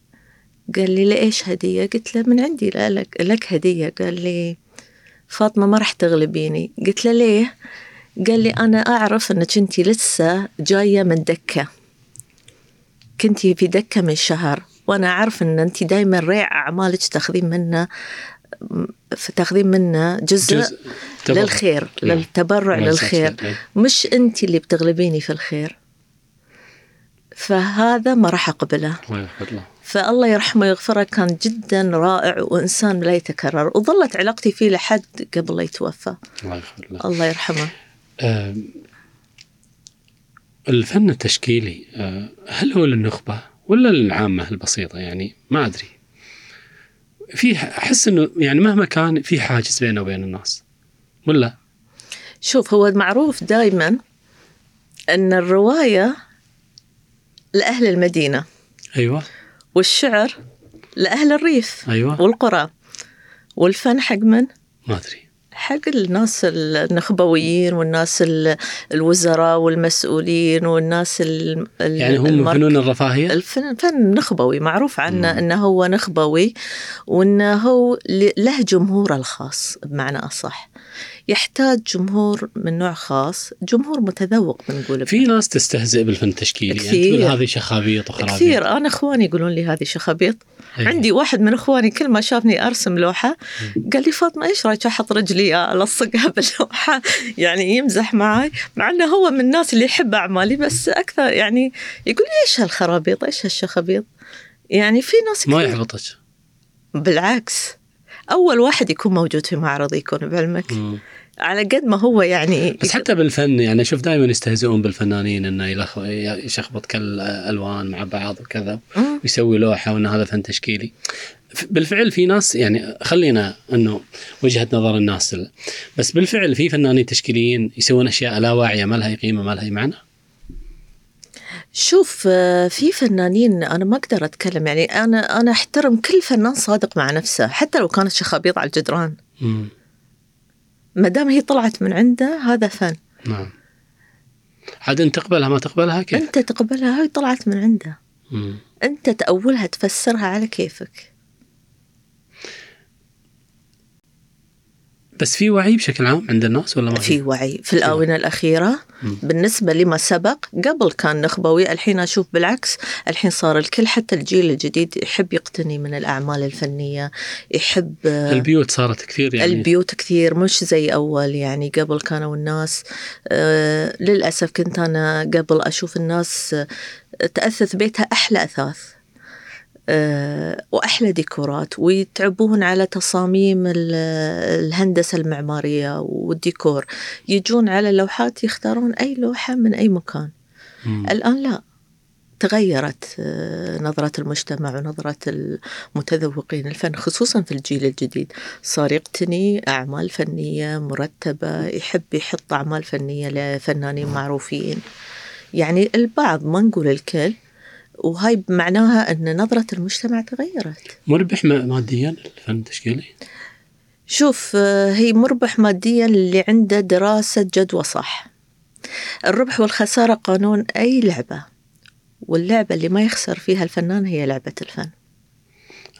قال لي لإيش هدية؟ قلت له من عندي لا لك لك هدية. قال لي فاطمة ما راح تغلبيني. قلت له ليه؟ قال لي أنا أعرف إنك أنت لسه جاية من دكة. كنتي في دكة من شهر وأنا أعرف إن أنت دائما ريع أعمالك تاخذين منه تاخذين منه جزء, جزء. للخير نعم. للتبرع يجزاك للخير. خير. إيه. مش أنت اللي بتغلبيني في الخير. فهذا ما راح أقبله. فالله يرحمه ويغفره. كان جدا رائع وإنسان لا يتكرر. وظلت علاقتي فيه لحد قبل لا يتوفى. الله يغفر له. الله يرحمه. آه، الفن التشكيلي آه، هل هو للنخبة ولا للعامة البسيطة؟ يعني ما أدري. في أحس أنه يعني مهما كان في حاجز بينه وبين الناس ولا شوف هو معروف دائما إن الرواية لأهل المدينة. أيوة. والشعر لأهل الريف. أيوة. والقرى. والفن حق من؟ ما أدري. حق الناس النخبويين والناس ال- الوزراء والمسؤولين والناس ال- ال- يعني هم المرك- فنون الرفاهية الفن فن نخبوي معروف عنه مم. إنه هو نخبوي وإنه هو له جمهوره الخاص بمعنى أصح يحتاج جمهور من نوع خاص جمهور متذوق بنقول في ناس تستهزئ بالفن التشكيلي يعني. تقول هذه شخابيط وخرابيط. كثير. أنا إخواني يقولون لي هذه شخابيط. أيوة. عندي واحد من إخواني كل ما شافني أرسم لوحة قال لي فاطمة إيش رايك أحط رجلي ألصقها <laughs> باللوحة؟ يعني يمزح معي مع إنه هو من الناس اللي يحب أعمالي بس أكثر يعني يقول لي إيش هالخرابيط؟ إيش هالشخابيط؟ يعني في ناس ما يحبطك. بالعكس. أول واحد يكون موجود في معرض يكون بعلمك. مم. على قد ما هو يعني بس حتى بالفن يعني أشوف دائما يستهزئون بالفنانين إنه يلخ- يشخبط كالالوان مع بعض وكذا. ويسوي لوحة وإن هذا فن تشكيلي بالفعل في ناس يعني خلينا إنه وجهة نظر الناس ال- بس بالفعل في فنانين تشكيليين يسوون أشياء لا واعية ما لها أي قيمة ما لها أي معنى شوف آه، في فنانين أنا ما أقدر أتكلم يعني أنا أنا أحترم كل فنان صادق مع نفسه حتى لو كانت شخابيط على الجدران مم. ما دام هي طلعت من عنده هذا فن نعم عاد انت تقبلها ما تقبلها كيف؟ أنت تقبلها هاي طلعت من عنده مم. أنت تأولها تفسرها على كيفك بس في وعي بشكل عام عند الناس ولا ما في؟ وعي. في الآونة الأخيرة مم. بالنسبة لما سبق قبل كان نخبوي الحين أشوف بالعكس الحين صار الكل حتى الجيل الجديد يحب يقتني من الأعمال الفنية يحب آه، البيوت صارت كثير يعني. البيوت كثير مش زي أول يعني. قبل كانوا الناس آه للأسف كنت أنا قبل أشوف الناس آه، تأثث بيتها أحلى أثاث. وأحلى ديكورات ويتعبون على تصاميم ال- الهندسة المعمارية والديكور. يجون على اللوحات يختارون أي لوحة من أي مكان. مم. الآن لا. تغيرت آه، نظرة المجتمع ونظرة المتذوقين الفن خصوصا في الجيل الجديد. صار يقتني أعمال فنية مرتبة يحب يحط أعمال فنية لفنانين معروفين. يعني البعض ما نقول الكل وهاي معناها أن نظرة المجتمع تغيرت. مربح ماديا الفن التشكيلي شوف آه، هي مربح ماديا اللي عنده دراسة جدوى صح. الربح والخسارة قانون أي لعبة واللعبة اللي ما يخسر فيها الفنان هي لعبة الفن.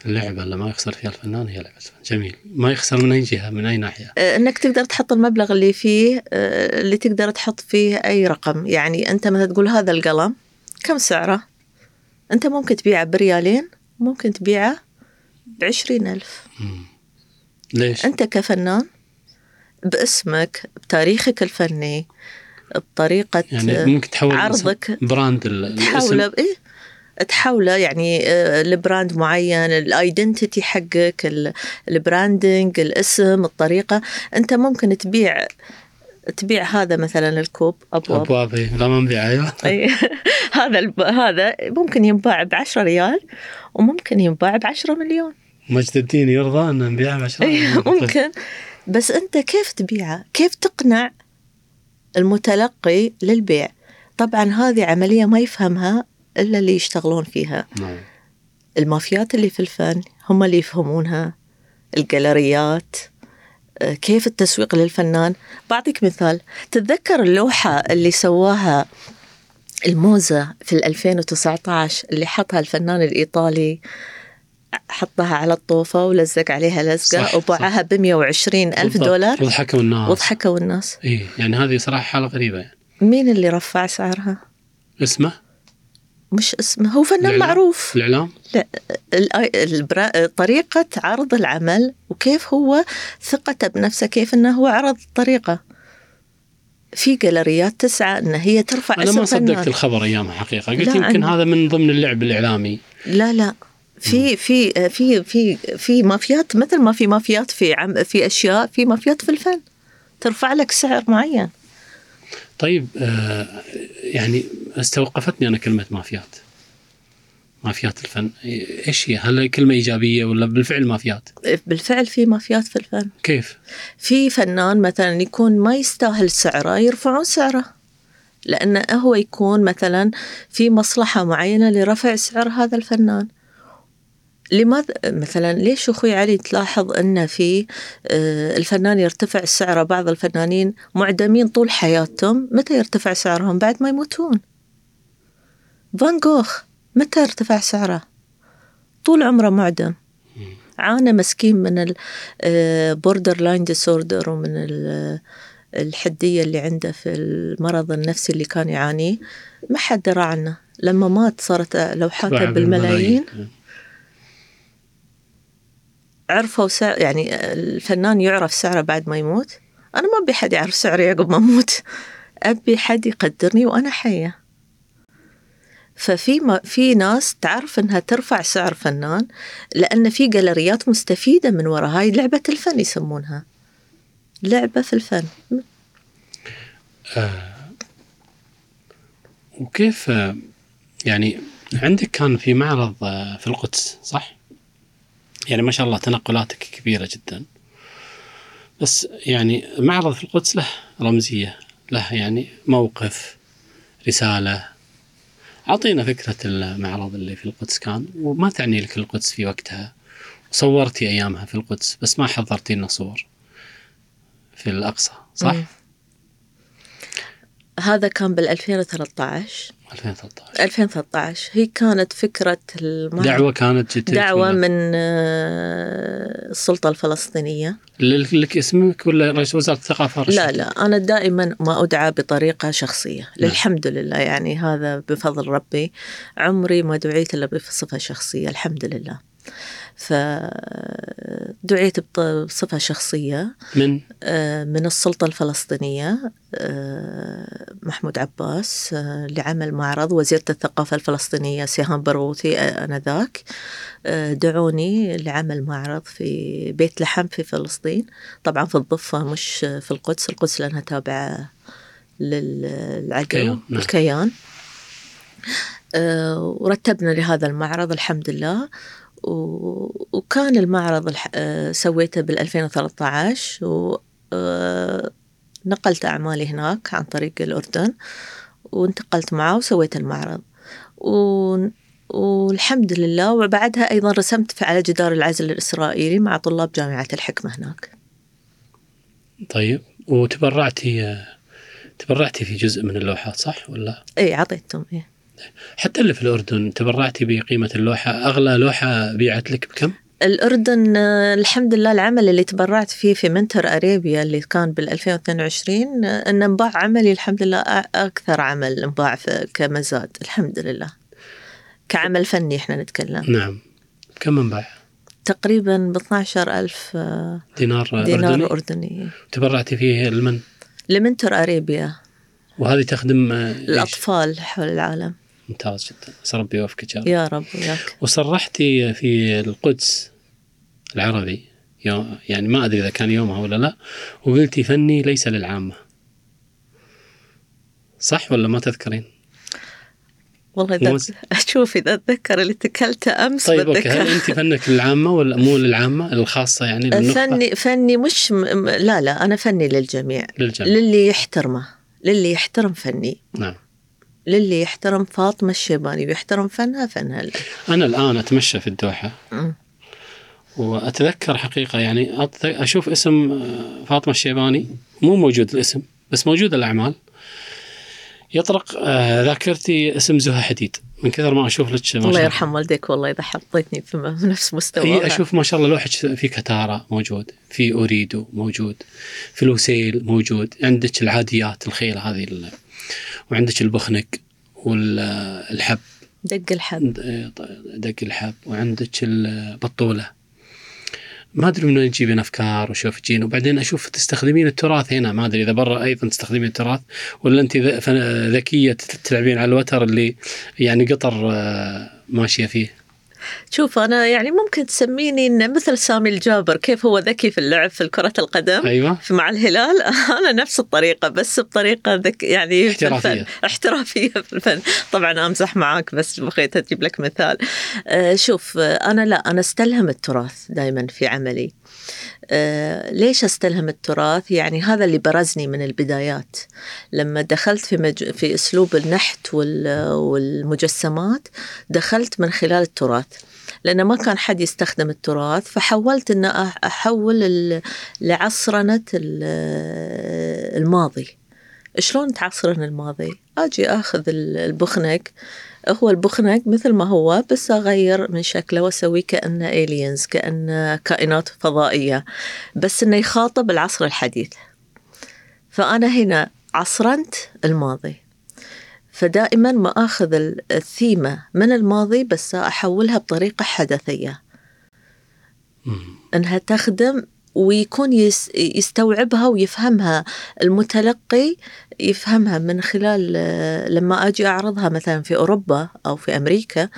اللعبة اللي ما يخسر فيها الفنان هي لعبة الفن. جميل. ما يخسر من أي جهة من أي ناحية؟ آه، إنك تقدر تحط المبلغ اللي فيه آه، اللي تقدر تحط فيه أي رقم. يعني أنت مثلا تقول هذا القلم كم سعره؟ أنت ممكن تبيعه بريالين ممكن تبيعه بعشرين ألف. مم. ليش؟ أنت كفنان باسمك بتاريخك الفني بطريقة يعني ممكن تحول عرضك. brand تحوله إيه؟ تحوله يعني آه، ل brand معين ال identity حقك ال- ال branding الاسم الطريقة. أنت ممكن تبيع تبيع هذا مثلا الكوب؟ ابواب ابواب لا ما نبيع أيوه. <laughs> هذا الب... هذا ممكن ينباع ب 10 ريال وممكن ينباع ب 10 مليون. مجد الدين يرضى أن نبيعها ب 10 أي <laughs> ممكن. بس أنت كيف تبيعه؟ كيف تقنع المتلقي للبيع؟ طبعا هذه عملية ما يفهمها إلا اللي يشتغلون فيها، نعم. المافيات اللي في الفن هم اللي يفهمونها، الجاليريات كيف التسويق للفنان؟ بعطيك مثال، تتذكر اللوحة اللي سواها الموزة في ال 2019 اللي حطها الفنان الإيطالي حطها على الطوفة ولزق عليها لزقة وباعها ب 120 ألف. دولار؟ وضحكوا الناس. وضحكوا الناس. اي يعني هذه صراحة حالة غريبة يعني. مين اللي رفع سعرها؟ اسمه؟ مش اسمه هو فنان الإعلام؟ معروف. الاعلام لا. ال- البرا- طريقة عرض العمل وكيف هو ثقته بنفسه كيف إنه هو عرض الطريقة في جاليريات تسعى إن هي ترفع أنا ما. صدقت الخبر أيامها حقيقة. قلت يمكن أنا- هذا من ضمن اللعب الإعلامي. لا لا. في في في في في مافيات مثل ما في مافيات في عم في أشياء في مافيات في الفن. ترفع لك سعر معين. طيب آه يعني استوقفتني أنا كلمة مافيات مافيات الفن إيش هي؟ هل هي كلمة إيجابية ولا بالفعل مافيات؟ بالفعل في مافيات في الفن كيف؟ في فنان مثلا يكون ما يستاهل سعره يرفعون سعره لأنه هو يكون مثلا في مصلحة معينة لرفع سعر هذا الفنان لماذا مثلا ليش أخوي علي تلاحظ أن في آه، الفنان يرتفع سعره بعض الفنانين معدمين طول حياتهم؟ متى يرتفع سعرهم؟ بعد ما يموتون. فان جوخ متى ارتفع سعره؟ طول عمره معدم. عانى مسكين من ال borderline disorder ومن ال- الحدية اللي عنده في المرض النفسي اللي كان يعانيه. ما حد درى عنه. لما مات صارت لوحاته بالملايين. عرفوا سعر يعني الفنان يعرف سعره بعد ما يموت. أنا ما أبي حد يعرف سعري عقب ما أموت. أبي حد يقدرني وأنا حية. ففي ما في ناس تعرف إنها ترفع سعر فنان لأن في جاليريات مستفيدة من وراء هاي لعبة الفن يسمونها. لعبة في الفن. وكيف آه، يعني عندك كان في معرض آه، في القدس صح؟ يعني ما شاء الله تنقلاتك كبيرة جدا بس يعني معرض في القدس له رمزية له يعني موقف رسالة أعطينا فكرة المعرض اللي في القدس كان وما تعني لك القدس في وقتها صورتي أيامها في القدس بس ما حضرتي لنا صور في الأقصى صح؟ مم. هذا كان بال 2013 2013 2013 هي كانت فكرة المعرض دعوة كانت جتك دعوة ولا؟ من آه، السلطة الفلسطينية. لك اسمك ولا رئيس وزارة الثقافة رشد؟ لا لا. أنا دائما ما أدعى بطريقة شخصية. نعم. الحمد لله. يعني هذا بفضل ربي. عمري ما دعيت إلا بصفة شخصية. الحمد لله. فدعيت بصفة شخصية. من؟ آه، من السلطة الفلسطينية آه، محمود عباس آه، لعمل معرض وزيرة الثقافة الفلسطينية سيهان برغوثي آه، آنذاك. دعوني لعمل معرض في بيت لحم في فلسطين. طبعا في الضفة مش في القدس. القدس لأنها تابعة نعم. الكيان. آه، ورتبنا لهذا المعرض الحمد لله. وكان المعرض الح... آه، سويته بال 2013 و آه، نقلت أعمالي هناك عن طريق الأردن وانتقلت معه وسويت المعرض و... والحمد لله وبعدها أيضا رسمت في- على جدار العزل الإسرائيلي مع طلاب جامعة الحكمة هناك طيب وتبرعتي تبرعتي في جزء من اللوحات صح ولا؟ إي عطيتهم إيه. حتى اللي في الأردن تبرعتي بقيمة اللوحة أغلى لوحة بيعت لك بكم؟ الأردن آه، الحمد لله العمل اللي تبرعت فيه في منتر أريبيا اللي كان بال 2022 آه، إن انباع عملي الحمد لله أكثر عمل انباع كمزاد الحمد لله كعمل فني إحنا نتكلم نعم بكم انباع؟ تقريبا ب 12 ألف دينار, دينار أردني أردني تبرعتي فيه لمن؟ لمنتر أريبيا وهذه تخدم آه،؟ الأطفال حول العالم ممتاز جدا. أسأل ربي يوفقك يا رب. يا رب وياك. وصرحتي في القدس العربي يوم يعني ما أدري إذا كان يومها ولا لا وقلتي فني ليس للعامة. صح ولا ما تذكرين؟ والله إذا مو- أشوف إذا أتذكر اللي أكلته أمس طيب okay. هل أنت فنك للعامة ولا مو للعامة الخاصة يعني للنخبه فني فني مش م... لا لا أنا فني للجميع. للجميع. للي يحترمه. للي يحترم فني. نعم. للي يحترم فاطمة الشيباني ويحترم فنها فنها أنا الآن أتمشى في الدوحة. مم. وأتذكر حقيقة يعني أشوف اسم آه، فاطمة الشيباني. مو موجود الاسم بس موجود الأعمال. يطرق آه، ذاكرتي اسم زها حديد. من كثر ما أشوف لك الله يرحم والديك والله إذا حطيتني في نفس مستواها هي أشوف ما شاء الله لوحك في كتارا موجود في أوريدو موجود في الوسيل موجود. عندك العاديات الخيل هذه وعندك البخنق والحب. دق الحب. دق الحب. وعندك البطولة. ما أدري من وين تجيبين أفكار وشوف تجين وبعدين أشوف تستخدمين التراث هنا. ما أدري إذا برا أيضا تستخدمين التراث ولا أنت ذكية تلعبين على الوتر اللي يعني قطر آه، ماشية فيه. شوف أنا يعني ممكن تسميني إن مثل سامي الجابر. كيف هو ذكي في اللعب في كرة القدم في مع الهلال؟ <laughs> أنا نفس الطريقة بس بطريقة ذك يعني في احترافية. الفن. احترافية. في الفن. طبعا أمزح معاك بس بغيت أجيب لك مثال. آه، شوف آه، أنا لا أنا أستلهم التراث دائما في عملي. ليش استلهم التراث؟ يعني هذا اللي برزني من البدايات لما دخلت في مج... في أسلوب النحت وال... والمجسمات دخلت من خلال التراث لأن ما كان حد يستخدم التراث فحولت أن أح- أحول. لعصرنة ال- الماضي شلون تعصرن الماضي؟ أجي أخذ ال- البخنق هو البخنق مثل ما هو بس أغير من شكله وأسويه كأنه إيلينز كأنه كائنات فضائية بس إنه يخاطب العصر الحديث. فأنا هنا عصرنت الماضي. فدائما ما أخذ ال- الثيمة من الماضي بس أحولها بطريقة حدثية. مم. إنها تخدم ويكون يس يستوعبها ويفهمها. المتلقي يفهمها من خلال لما أجي أعرضها مثلا في أوروبا أو في أمريكا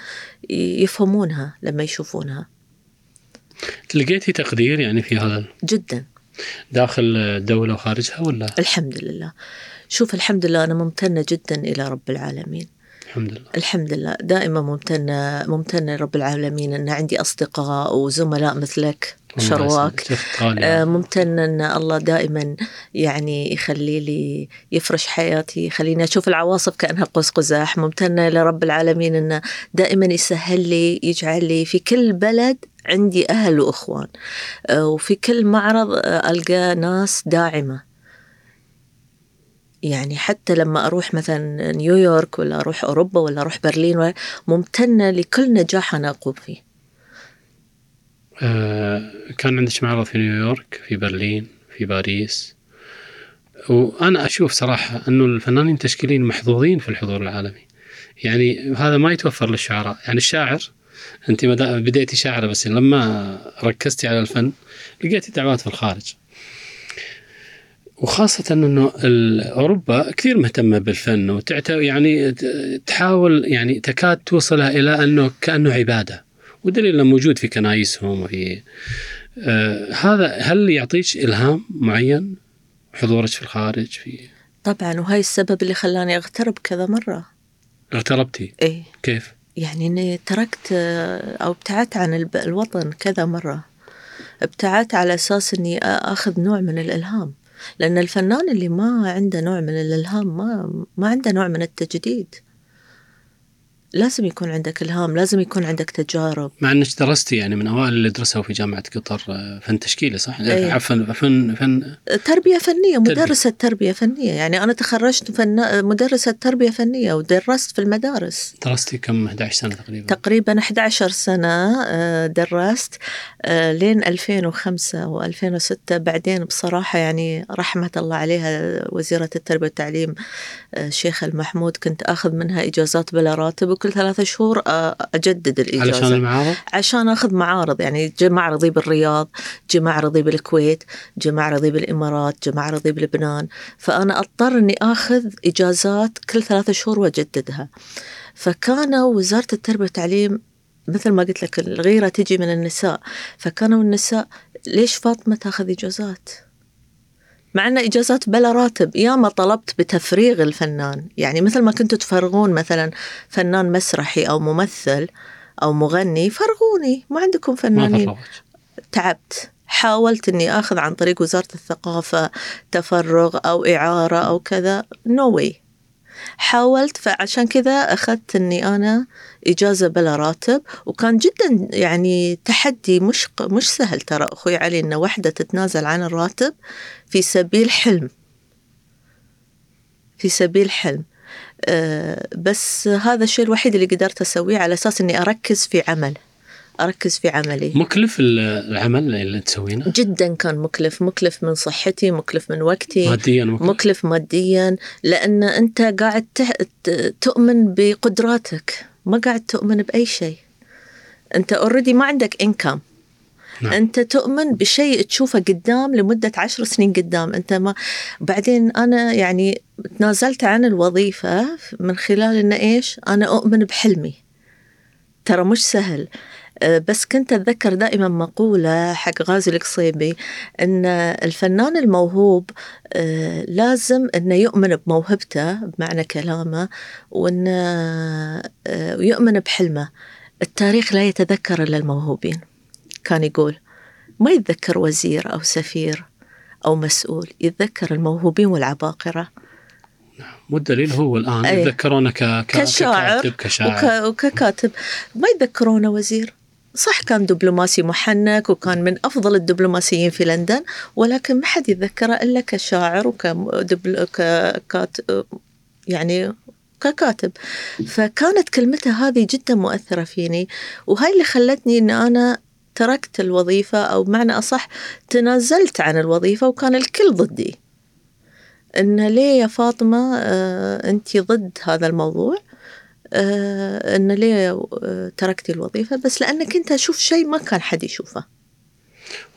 يفهمونها لما يشوفونها. لقيتي تقدير يعني في هذا؟ جدا. داخل الدولة وخارجها ولا؟ الحمد لله. شوف الحمد لله أنا ممتنة جدا إلى رب العالمين. الحمد لله. الحمد لله. دائما ممتنة ممتنة لرب العالمين. ان عندي أصدقاء وزملاء مثلك. شرواك. آه، ممتنة أن الله دائما يعني يخلي لي يفرش حياتي يخليني أشوف العواصف كأنها قوس قزح ممتنة لرب العالمين أنه دائما يسهل لي يجعل لي في كل بلد عندي أهل وإخوان. آه، وفي كل معرض آه، ألقى ناس داعمة. يعني حتى لما أروح مثلا نيويورك ولا أروح أوروبا ولا أروح برلين ممتنة لكل نجاح أنا أقوم فيه. كان عندك معرض في نيويورك في برلين في باريس. وأنا أشوف صراحة أنه الفنانين التشكيليين محظوظين في الحضور العالمي. يعني هذا ما يتوفر للشعراء يعني الشاعر أنت بديتي شاعرة بس لما ركزتي على الفن لقيتي دعوات في الخارج. وخاصة أنه أوروبا كثير مهتمة بالفن وتعت يعني تحاول يعني تكاد توصلها إلى أنه كأنه عبادة. ودليل إنه موجود في كنايسهم وفي آه هذا هل يعطيك إلهام معين حضورك في الخارج في؟ طبعا وهاي السبب اللي خلاني أغترب كذا مرة. اغتربتي؟ إيه. كيف؟ يعني إني تركت آه، أو ابتعدت عن الوطن كذا مرة. ابتعدت على أساس إني أخذ نوع من الإلهام. لأن الفنان اللي ما عنده نوع من الإلهام ما ما عنده نوع من التجديد. لازم يكون عندك إلهام لازم يكون عندك تجارب. مع إنك درستي يعني من أوائل اللي درسوا في جامعة قطر آه، فن تشكيلي صح؟ أي. عفوا فن فن تربية فنية تربية. مدرسة تربية فنية. يعني أنا تخرجت فن... مدرسة تربية فنية ودرست في المدارس. درستي كم؟ 11 سنة تقريبا. تقريبا 11 سنة آه، درست آه، لين 2005 و2006 بعدين بصراحة يعني رحمة الله عليها وزيرة التربية والتعليم الشيخة المحمود كنت أخذ منها إجازات بلا راتب وكل ثلاثة شهور أجدد الإجازة. علشان المعارض؟ عشان أخذ معارض يعني جي معرضي بالرياض جي معرضي بالكويت جي معرضي بالإمارات جي معرضي بلبنان. فأنا أضطر إني آخذ إجازات كل ثلاثة شهور وأجددها. فكانوا وزارة التربية والتعليم مثل ما قلت لك الغيرة تجي من النساء. فكانوا النساء ليش فاطمة تاخذ إجازات؟ مع أن إجازات بلا راتب ياما طلبت بتفريغ الفنان. يعني مثل ما كنتوا تفرغون مثلا فنان مسرحي أو ممثل أو مغني فرغوني ما عندكم ما فنانين. فرغت تعبت. حاولت إني آخذ عن طريق وزارة الثقافة تفرغ أو إعارة أو كذا. نو no way. حاولت فعشان كذا أخذت إني أنا إجازة بلا راتب وكان جدا يعني تحدي مش مش سهل ترى أخوي علي ان وحدة تتنازل عن الراتب في سبيل حلم. في سبيل حلم. أه بس هذا الشيء الوحيد اللي قدرت أسويه على أساس إني أركز في عمل. أركز في عملي. مكلف ال- العمل اللي تسوينه؟ جدا كان مكلف. مكلف من صحتي مكلف من وقتي ماديا مكلف مكلف ماديا لأن أنت قاعد تؤمن بقدراتك. ما قاعد تؤمن بأي شيء. أنت اوريدي ما عندك انكم نعم. أنت تؤمن بشيء تشوفه قدام لمدة عشر سنين قدام. أنت ما بعدين أنا يعني تنازلت عن الوظيفة من خلال ان إيش؟ أنا أؤمن بحلمي. ترى مش سهل. بس كنت أتذكر دائما مقولة حق غازي القصيبي أن الفنان الموهوب أه، لازم أنه يؤمن بموهبته بمعنى كلامه وأنه أه، يؤمن بحلمه. التاريخ لا يتذكر إلا الموهوبين. كان يقول ما يتذكر وزير أو سفير أو مسؤول يتذكر الموهوبين والعباقرة. والدليل هو الآن أي. يتذكرونه ك... ك... كشاعر ككاتب كشاعر. وك... وككاتب. ما يتذكرونه وزير؟ صح كان دبلوماسي محنك وكان من أفضل الدبلوماسيين في لندن ولكن ما حد يتذكره إلا كشاعر وكدبل ككات يعني ككاتب. فكانت كلمته هذه جدا مؤثرة فيني وهاي اللي خلتني إن أنا تركت الوظيفة أو بمعنى أصح تنازلت عن الوظيفة وكان الكل ضدي. إن ليه يا فاطمة؟ آه انت ضد هذا الموضوع؟ آه إن ليه آه تركتي الوظيفة بس لأنك أنت أشوف شيء ما كان حد يشوفه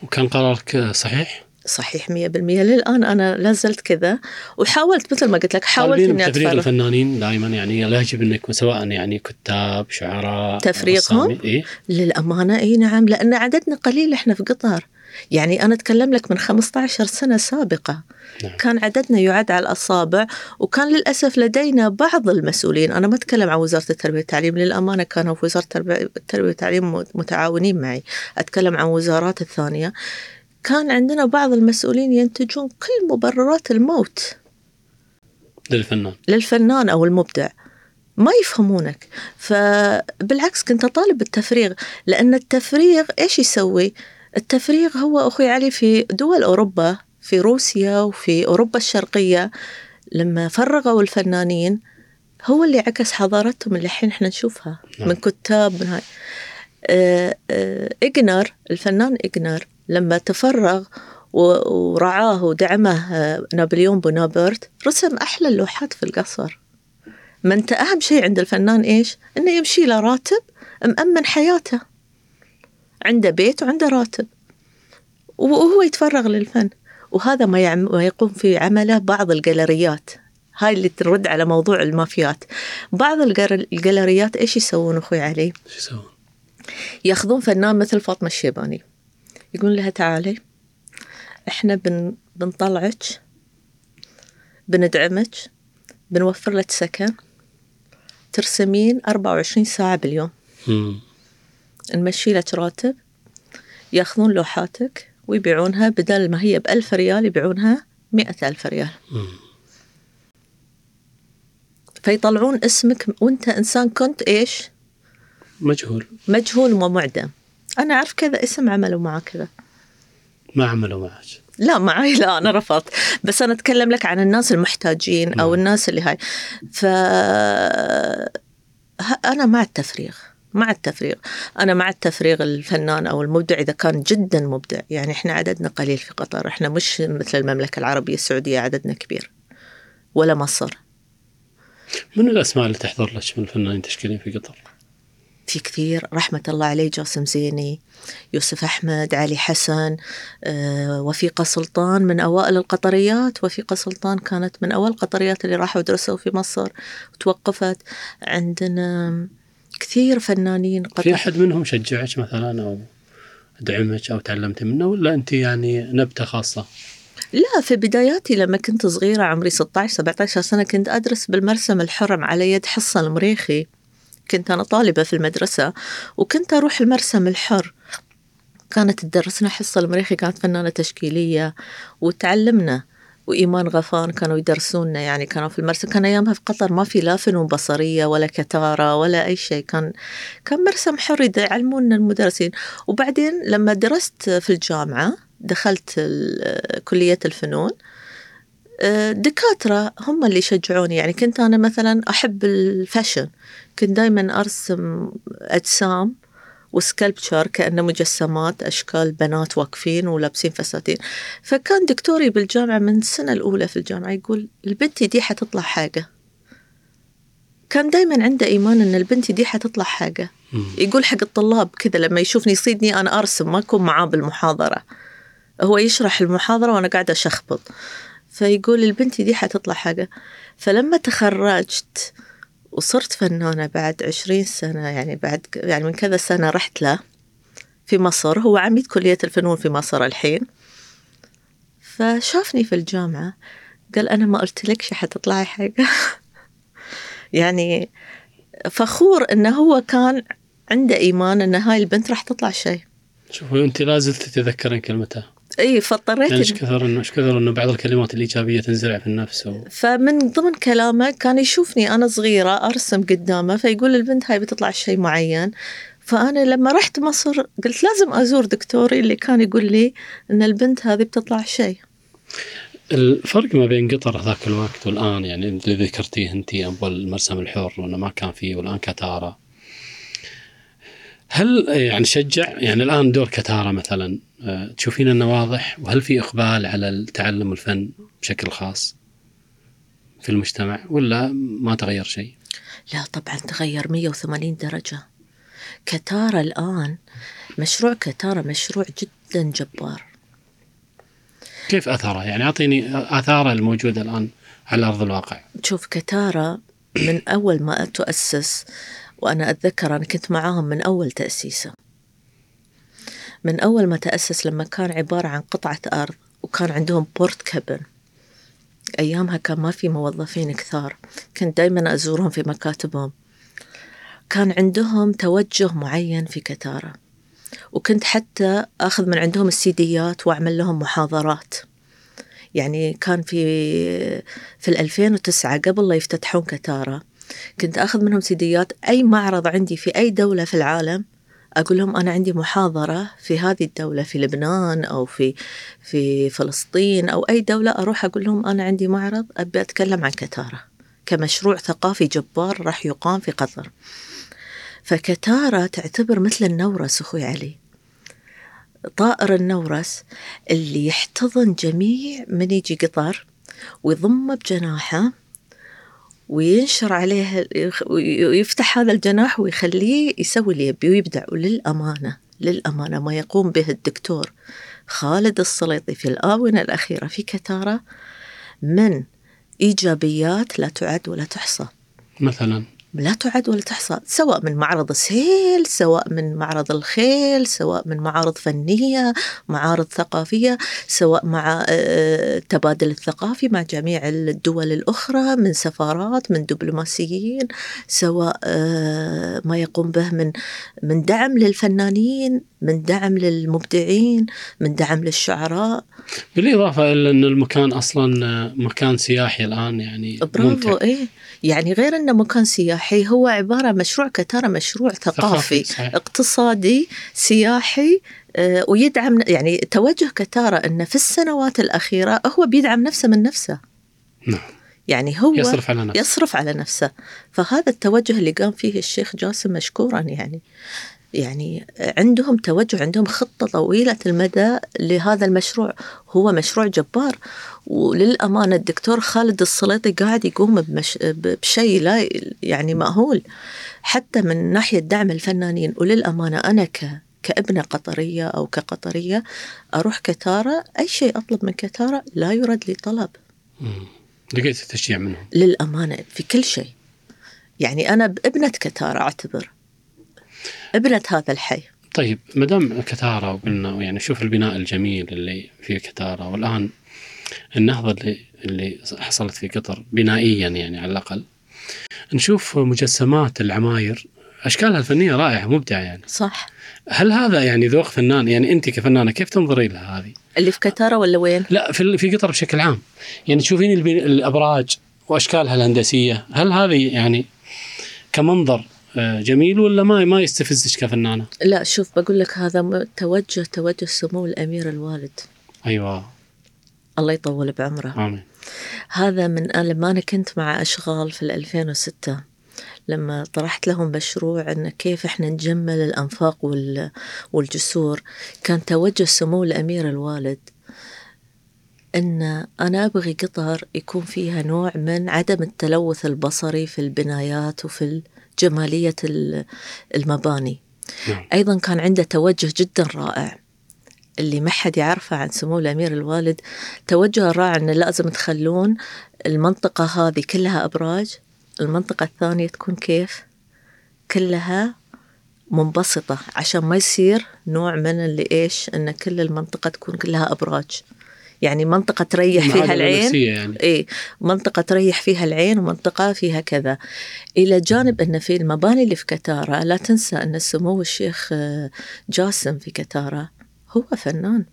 وكان قرارك صحيح؟ صحيح مية بالمية للآن أنا لازلت كذا وحاولت مثل ما قلت لك حاولت بتفريغ أتفرغ الفنانين دائما يعني لا يجب إنك سواء يعني كتاب شعراء تفريغهم؟ إيه؟ للأمانة أي نعم لأن عددنا قليل إحنا في قطر يعني أنا أتكلم لك من 15 سنة سابقة. نعم. كان عددنا يعد على الأصابع وكان للأسف لدينا بعض المسؤولين. أنا ما أتكلم عن وزارة التربية والتعليم للأمانة كانوا في وزارة التربية والتعليم متعاونين معي. أتكلم عن وزارات الثانية. كان عندنا بعض المسؤولين ينتجون كل مبررات الموت. للفنان. للفنان أو المبدع. ما يفهمونك. فبالعكس كنت أطالب بالتفريغ لأن التفريغ إيش يسوي؟ التفريغ هو أخوي علي في دول أوروبا في روسيا وفي أوروبا الشرقية لما فرغوا الفنانين هو اللي عكس حضارتهم اللي الحين إحنا نشوفها نعم. من كتاب من هاي آه، آه، إجنر الفنان إجنر لما تفرغ ورعاه ودعمه آه، نابليون بونابرت رسم أحلى اللوحات في القصر ما أنت أهم شيء عند الفنان إيش؟ إنه يمشي له راتب مأمن حياته عنده بيت وعنده راتب. وهو يتفرغ للفن. وهذا ما, يعم ما يقوم في عمله بعض الجاليريات هاي اللي ترد على موضوع المافيات. بعض الجاليريات إيش يسوون أخوي علي؟ شو يسوون؟ ياخذون فنان مثل فاطمة الشيباني. يقول لها تعالي إحنا بن بنطلعك بندعمك بنوفر لك سكن ترسمين 24 ساعة باليوم. مم. نمشي لك راتب ياخذون لوحاتك ويبيعونها بدل ما هي بألف ريال يبيعونها مئة ألف ريال. فيطلعون اسمك وانت إنسان كنت إيش؟ مجهول. مجهول ومعدم أنا أعرف كذا اسم عملوا معه كذا. ما عملوا معك. لا معي لا أنا رفضت. بس أنا أتكلم لك عن الناس المحتاجين نعم. الناس اللي هاي. ف أنا مع التفريغ. مع التفريغ. أنا مع التفريغ الفنان أو المبدع إذا كان جدا مبدع. يعني إحنا عددنا قليل في قطر. إحنا مش مثل المملكة العربية السعودية عددنا كبير ولا مصر. من الأسماء اللي تحضر لك من الفنانين التشكيليين في قطر؟ في كثير. رحمة الله عليه جاسم زيني يوسف أحمد علي حسن آه، وفيقة سلطان من أوائل القطريات. وفيقة سلطان كانت من أوائل القطريات اللي راحوا درسوا في مصر وتوقفت. عندنا كثير فنانين في قطر أحد منهم شجعك مثلا أو دعمك أو تعلمتي منه ولا أنت يعني نبتة خاصة؟ لا في بداياتي لما كنت صغيرة عمري 16 17 سنة كنت أدرس بالمرسم الحر على يد حصة المريخي. كنت أنا طالبة في المدرسة وكنت أروح المرسم الحر. كانت تدرسنا حصة المريخي كانت فنانة تشكيلية وتعلمنا. وإيمان غفان كانوا يدرسونا يعني كانوا في المرسم كان أيامها في قطر ما في لا فنون بصرية ولا كتارة ولا أي شيء. كان كان مرسم حر يعلمونا المدرسين. وبعدين لما درست في الجامعة دخلت كلية الفنون آه، دكاترة هم اللي شجعوني يعني كنت أنا مثلا أحب الفاشن. كنت دايما أرسم أجسام وسكالبتشر كأنه مجسمات أشكال بنات واقفين ولابسين فساتين. فكان دكتوري بالجامعة من السنة الأولى في الجامعة يقول البنت دي حتطلع حاجة. كان دايما عنده إيمان أن البنت دي حتطلع حاجة. يقول حق الطلاب كذا لما يشوفني يصيدني أنا أرسم ما أكون معاه بالمحاضرة. هو يشرح المحاضرة وأنا قاعدة أشخبط. فيقول البنت دي حتطلع حاجة. فلما تخرجت وصرت فنانة بعد عشرين سنة يعني بعد يعني من كذا سنة رحت له في مصر. هو عميد كلية الفنون في مصر الحين. فشافني في الجامعة قال أنا ما قلت لك حتطلعي حاجة. <laughs> يعني فخور إنه هو كان عنده إيمان إن هاي البنت راح تطلع شيء شوفي أنت لا زلت تتذكرين كلمتها. إي فاضطريت إيش كثر إنه إيش كثر إنه بعض الكلمات الإيجابية تنزرع في النفس و... فمن ضمن كلامه كان يشوفني أنا صغيرة أرسم قدامه فيقول البنت هاي بتطلع شيء معين. فأنا لما رحت مصر قلت لازم أزور دكتوري اللي كان يقول لي إن البنت هذه بتطلع شيء الفرق ما بين قطر ذاك الوقت والآن يعني اللي ذكرتيه أنت اول المرسم الحر وإنه ما كان فيه والآن كتارة. هل يعني شجع؟ يعني الآن دور كتارة مثلا تشوفين إنه واضح وهل في إقبال على التعلم الفن بشكل خاص في المجتمع ولا ما تغير شيء؟ لا طبعا تغير 180 درجة كتارة الآن مشروع كتارة مشروع جدا جبار كيف اثره؟ يعني أعطيني آثاره الموجودة الآن على أرض الواقع. شوف كتارة من أول ما تؤسس وأنا أتذكر أنا كنت معاهم من أول تأسيسه من أول ما تأسس لما كان عبارة عن قطعة أرض وكان عندهم بورت كابن أيامها كان ما في موظفين كثار. كنت دايما أزورهم في مكاتبهم. كان عندهم توجه معين في كتارة وكنت حتى أخذ من عندهم السيديات وأعمل لهم محاضرات. يعني كان في في ال 2009 قبل لا يفتتحون كتارة كنت أخذ منهم سيديات أي معرض عندي في أي دولة في العالم أقول لهم أنا عندي محاضرة في هذه الدولة في لبنان أو في في فلسطين أو أي دولة أروح أقول لهم أنا عندي معرض أبي أتكلم عن كتارة. كمشروع ثقافي جبار راح يقام في قطر. فكتارة تعتبر مثل النورس أخوي علي. طائر النورس اللي يحتضن جميع من يجي قطر ويضمه بجناحه وينشر عليه ويفتح هذا الجناح ويخليه يسوي اللي يبي ويبدع. وللأمانة للأمانة ما يقوم به الدكتور خالد السليطي في الآونة الأخيرة في كتارة من إيجابيات لا تعد ولا تحصى. مثلا؟ لا تعد ولا تحصى سواء من معرض السيل سواء من معرض الخيل سواء من معارض فنية معارض ثقافية سواء مع آه، التبادل الثقافي مع جميع الدول الأخرى من سفارات من دبلوماسيين سواء آه، ما يقوم به من من دعم للفنانين. من دعم للمبدعين من دعم للشعراء. بالإضافة إلى إن المكان أصلا آه، مكان سياحي الآن يعني برافو إيه. يعني غير إنه مكان سياحي هو عبارة مشروع كتارة مشروع ثقافي صحيح. اقتصادي سياحي آه، ويدعم يعني توجه كتارة إنه في السنوات الأخيرة هو بيدعم نفسه من نفسه. نعم. يعني هو يصرف على نفسه. يصرف على نفسه. فهذا التوجه اللي قام فيه الشيخ جاسم مشكورا يعني. يعني عندهم توجه عندهم خطة طويلة المدى لهذا المشروع. هو مشروع جبار. وللأمانة الدكتور خالد السليطي قاعد يقوم بمش... بشيء لا يعني مأهول. حتى من ناحية دعم الفنانين وللأمانة أنا ك... كابنة قطرية أو كقطرية أروح كتارة أي شيء أطلب من كتارة لا يرد لي طلب. لقيت تشجيع منهم. للأمانة في كل شيء. يعني أنا ابنة كتارة أعتبر. ابنة هذا الحي. طيب ما دام كتارة وقلنا يعني شوف البناء الجميل اللي في كتارة والآن النهضة اللي اللي حصلت في قطر بنائيا يعني على الأقل. نشوف مجسمات العماير. أشكالها الفنية رائعة مبدعة يعني. صح. هل هذا يعني ذوق فنان؟ يعني أنت كفنانة كيف تنظري لها هذه؟ اللي في كتارة ولا وين؟ لا في في قطر بشكل عام. يعني تشوفين الأبراج وأشكالها الهندسية هل هذه يعني كمنظر جميل ولا ما ما يستفزك كفنانه؟ لا شوف بقول لك هذا توجه توجه سمو الأمير الوالد. أيوه. الله يطول بعمره. آمين. هذا من لما أنا كنت مع أشغال في 2006 لما طرحت لهم مشروع أن كيف إحنا نجمل الأنفاق وال- والجسور كان توجه سمو الأمير الوالد أن أنا أبغي قطر يكون فيها نوع من عدم التلوث البصري في البنايات وفي جمالية ال- المباني. نعم. أيضا كان عنده توجه جدا رائع. اللي ما حد يعرفه عن سمو الأمير الوالد توجه رائع أنه لازم تخلون المنطقة هذه كلها أبراج المنطقة الثانية تكون كيف؟ كلها منبسطة عشان ما يصير نوع من اللي إيش أن كل المنطقة تكون كلها أبراج. يعني منطقة تريح فيها العين. يعني. اي منطقة تريح فيها العين ومنطقة فيها كذا. إلى جانب أن في المباني اللي في كتارة لا تنسى أن سمو الشيخ آه، جاسم في كتارة هو فنان.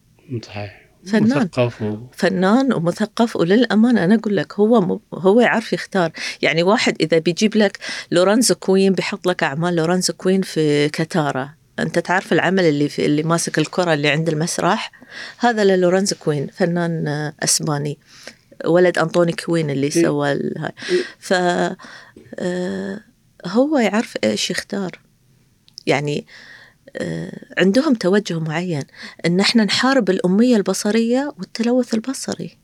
صحيح. فنان. مثقف و... فنان ومثقف وللأمانة أنا أقول لك هو م... هو يعرف يختار. يعني واحد إذا بيجيب لك لورانزو كوين بيحط لك أعمال لورانزو كوين في كتارة أنت تعرف العمل اللي في اللي ماسك الكرة اللي عند المسرح؟ هذا لورانزو كوين فنان آه، أسباني ولد أنطوني كوين اللي إيه. سوى هاي. ف آه، هو يعرف إيش يختار. يعني آه، عندهم توجه معين إن إحنا نحارب الأمية البصرية والتلوث البصري.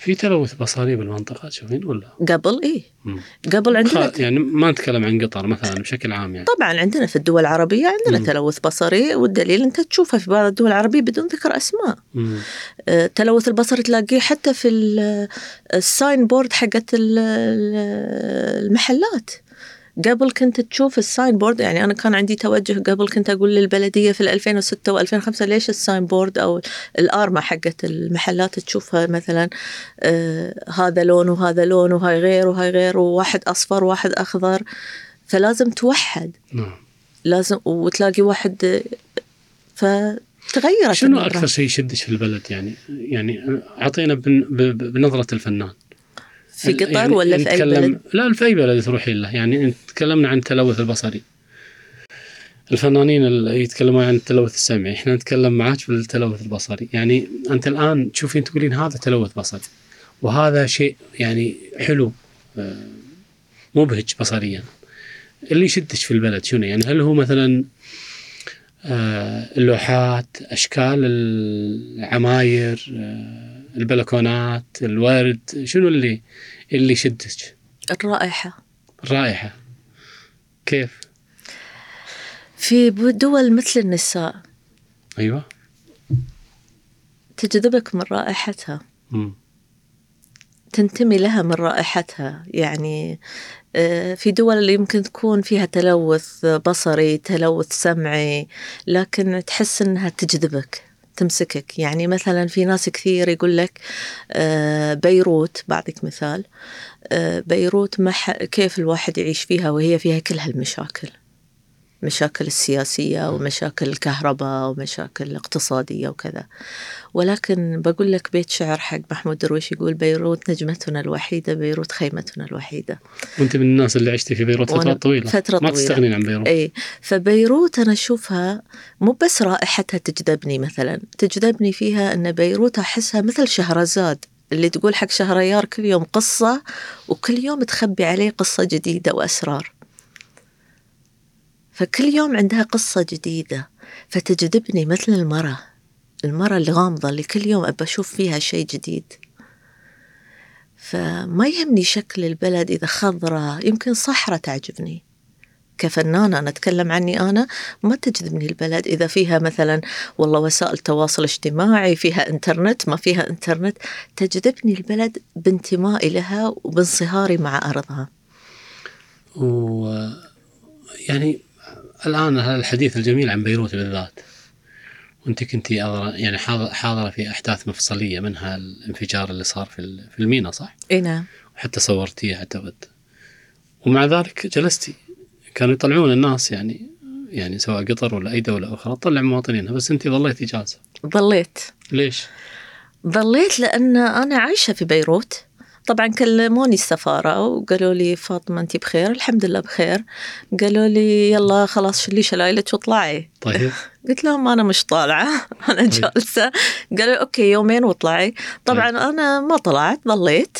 في تلوث بصري بالمنطقة تشوفين ولا؟ قبل إيه مم. قبل عندنا يعني ما نتكلم عن قطر مثلا بشكل عام يعني طبعا عندنا في الدول العربية عندنا مم. تلوث بصري والدليل أنت تشوفه في بعض الدول العربية بدون ذكر أسماء مم. آه، التلوث البصري تلاقيه حتى في ال- ال signboard حقت ال- ال- المحلات قبل كنت تشوف ال signboard يعني أنا كان عندي توجه قبل كنت أقول للبلدية في 2006 و2005 ليش ال signboard أو الارمه حقت المحلات تشوفها مثلا؟ آه هذا لون وهذا لون وهاي غير وهاي غير وواحد أصفر وواحد أخضر. فلازم توحد. نعم. لازم وتلاقي واحد آه، فتغيرت شنو. أكثر شيء يشدك في البلد؟ يعني يعني أعطينا بنظرة الفنان. في قطر يعني ولا في أي بلد؟ لا في أي بلد تروحين له. يعني تكلمنا عن التلوث البصري. الفنانين اللي يتكلمون عن التلوث السمعي إحنا نتكلم معاك بالتلوث البصري. يعني أنت الآن تشوفين تقولين هذا تلوث بصري وهذا شيء يعني حلو آه، مبهج بصريا. اللي يشدك في البلد شنو؟ يعني هل هو مثلا آه، اللوحات أشكال العماير آه، البلكونات الورد شنو اللي اللي يشدك. الرائحة. الرائحه كيف؟ في دول مثل النساء. أيوه. تجذبك من رائحتها. مم. تنتمي لها من رائحتها. يعني آه، في دول اللي يمكن تكون فيها تلوث بصري تلوث سمعي لكن تحس إنها تجذبك. تمسكك. يعني مثلا في ناس كثير يقول لك آه، بيروت بعطيك مثال آه، بيروت كيف الواحد يعيش فيها وهي فيها كل هالمشاكل؟ مشاكل السياسية ومشاكل الكهرباء ومشاكل الاقتصادية وكذا. ولكن بقول لك بيت شعر حق محمود درويش يقول بيروت نجمتنا الوحيدة بيروت خيمتنا الوحيدة. وأنت من الناس اللي عشتي في بيروت وأنا فترات طويلة. فترة ما طويلة. تستغنين عن بيروت. اي فبيروت أنا أشوفها مو بس رائحتها تجذبني مثلا. تجذبني فيها إن بيروت أحسها مثل شهرزاد اللي تقول حق شهريار كل يوم قصة وكل يوم تخبي عليه قصة جديدة وأسرار. فكل يوم عندها قصة جديدة فتجذبني مثل المرأة المرأة الغامضة اللي كل يوم أبى أشوف فيها شيء جديد. فما يهمني شكل البلد إذا خضرة يمكن صحراء تعجبني. كفنانة أنا أتكلم عني أنا ما تجذبني البلد إذا فيها مثلا والله وسائل تواصل اجتماعي فيها إنترنت ما فيها إنترنت تجذبني البلد بانتمائي لها وبانصهاري مع أرضها. و يعني الآن هذا الحديث الجميل عن بيروت بالذات. وأنت كنت يعني حاض- حاضرة في أحداث مفصلية منها الانفجار اللي صار في في المينا صح؟ إي نعم. وحتى صورتيه اعتقد ومع ذلك جلستي كانوا يطلعون الناس يعني يعني سواء قطر ولا اي دوله أخرى تطلع مواطنينها بس أنت ظليتي جالسه ظليت. ليش؟ ظليت لأن أنا عايشة في بيروت. طبعا كلموني السفارة وقالوا لي فاطمة أنت بخير؟ الحمد لله بخير. قالوا لي يلا خلاص شلي شلايلك واطلعي طيب. <laughs> قلت لهم أنا مش طالعة. <laughs> أنا جالسة. قالوا okay يومين واطلعي. طبعا أنا ما طلعت ظليت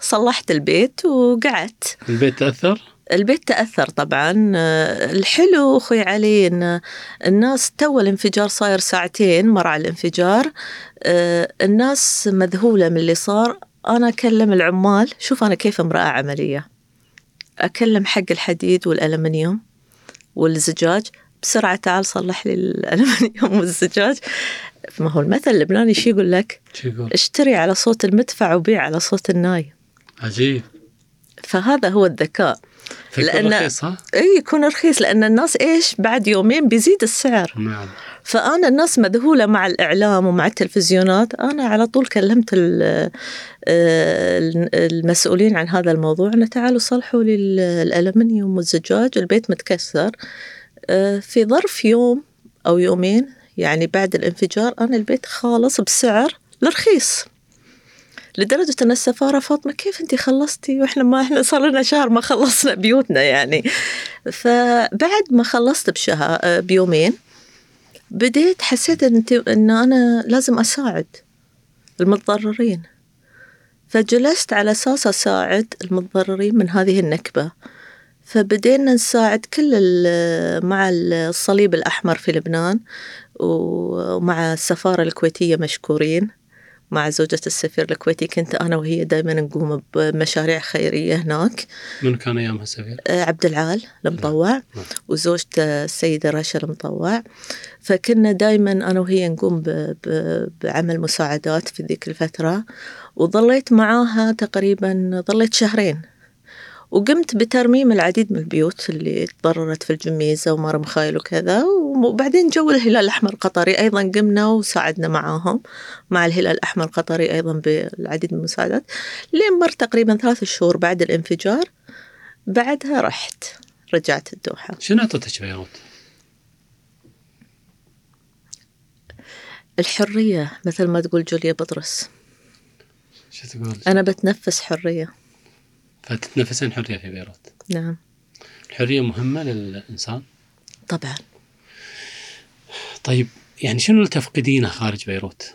صلحت البيت وقعدت. البيت تأثر؟ البيت تأثر طبعا. الحلو أخوي علي أن الناس تو الانفجار صاير ساعتين مر على الانفجار. آه، الناس مذهولة من اللي صار. أنا أكلم العمال شوف أنا كيف امرأة عملية. أكلم حق الحديد والألمنيوم والزجاج. بسرعة تعال صلح لي الألمنيوم والزجاج. ما هو المثل اللبناني شو يقول لك؟ يقول؟ اشتري على صوت المدفع وبيع على صوت الناي. عجيب. فهذا هو الذكاء. لأن- رخيص ها؟ إي يكون رخيص لأن الناس إيش؟ بعد يومين بيزيد السعر. نعم. فأنا الناس مذهولة مع الإعلام ومع التلفزيونات. أنا على طول كلمت آه، المسؤولين عن هذا الموضوع. انه تعالوا صلحوا لي ال- الألمنيوم والزجاج البيت متكسر. آه، في ظرف يوم أو يومين يعني بعد الانفجار أنا البيت خالص بسعر الرخيص لدرجة أن السفارة فاطمة كيف أنت خلصتي وإحنا ما إحنا صار لنا شهر ما خلصنا بيوتنا يعني. فبعد ما خلصت بشهر بيومين بديت حسيت أن أن أنا لازم أساعد المتضررين. فجلست على أساس أساعد المتضررين من هذه النكبة. فبدينا نساعد كل مع الصليب الأحمر في لبنان ومع السفارة الكويتية مشكورين. مع زوجة السفير الكويتي كنت أنا وهي دائما نقوم بمشاريع خيرية هناك من كان أيامها السفير؟ آه، عبد العال المطوع نعم. وزوجته السيدة رشا المطوع فكنا دائما أنا وهي نقوم. بعمل مساعدات في ذيك الفترة وظليت معاها تقريبا ظليت شهرين وقمت بترميم العديد من البيوت اللي تضررت في الجميزة ومار مخايل وكذا وبعدين جو الهلال الأحمر القطري أيضا قمنا وساعدنا معاهم مع الهلال الأحمر القطري أيضا بالعديد من المساعدات لين مر تقريبا ثلاث شهور بعد الانفجار بعدها رحت رجعت الدوحة شنو اعطتك بيروت؟ الحرية مثل ما تقول جوليا بطرس شو تقول؟ أنا بتنفس حرية فتتنفسين حرية في بيروت. نعم الحرية مهمة للإنسان. طبعا طيب يعني شنو اللي تفقدينه خارج بيروت؟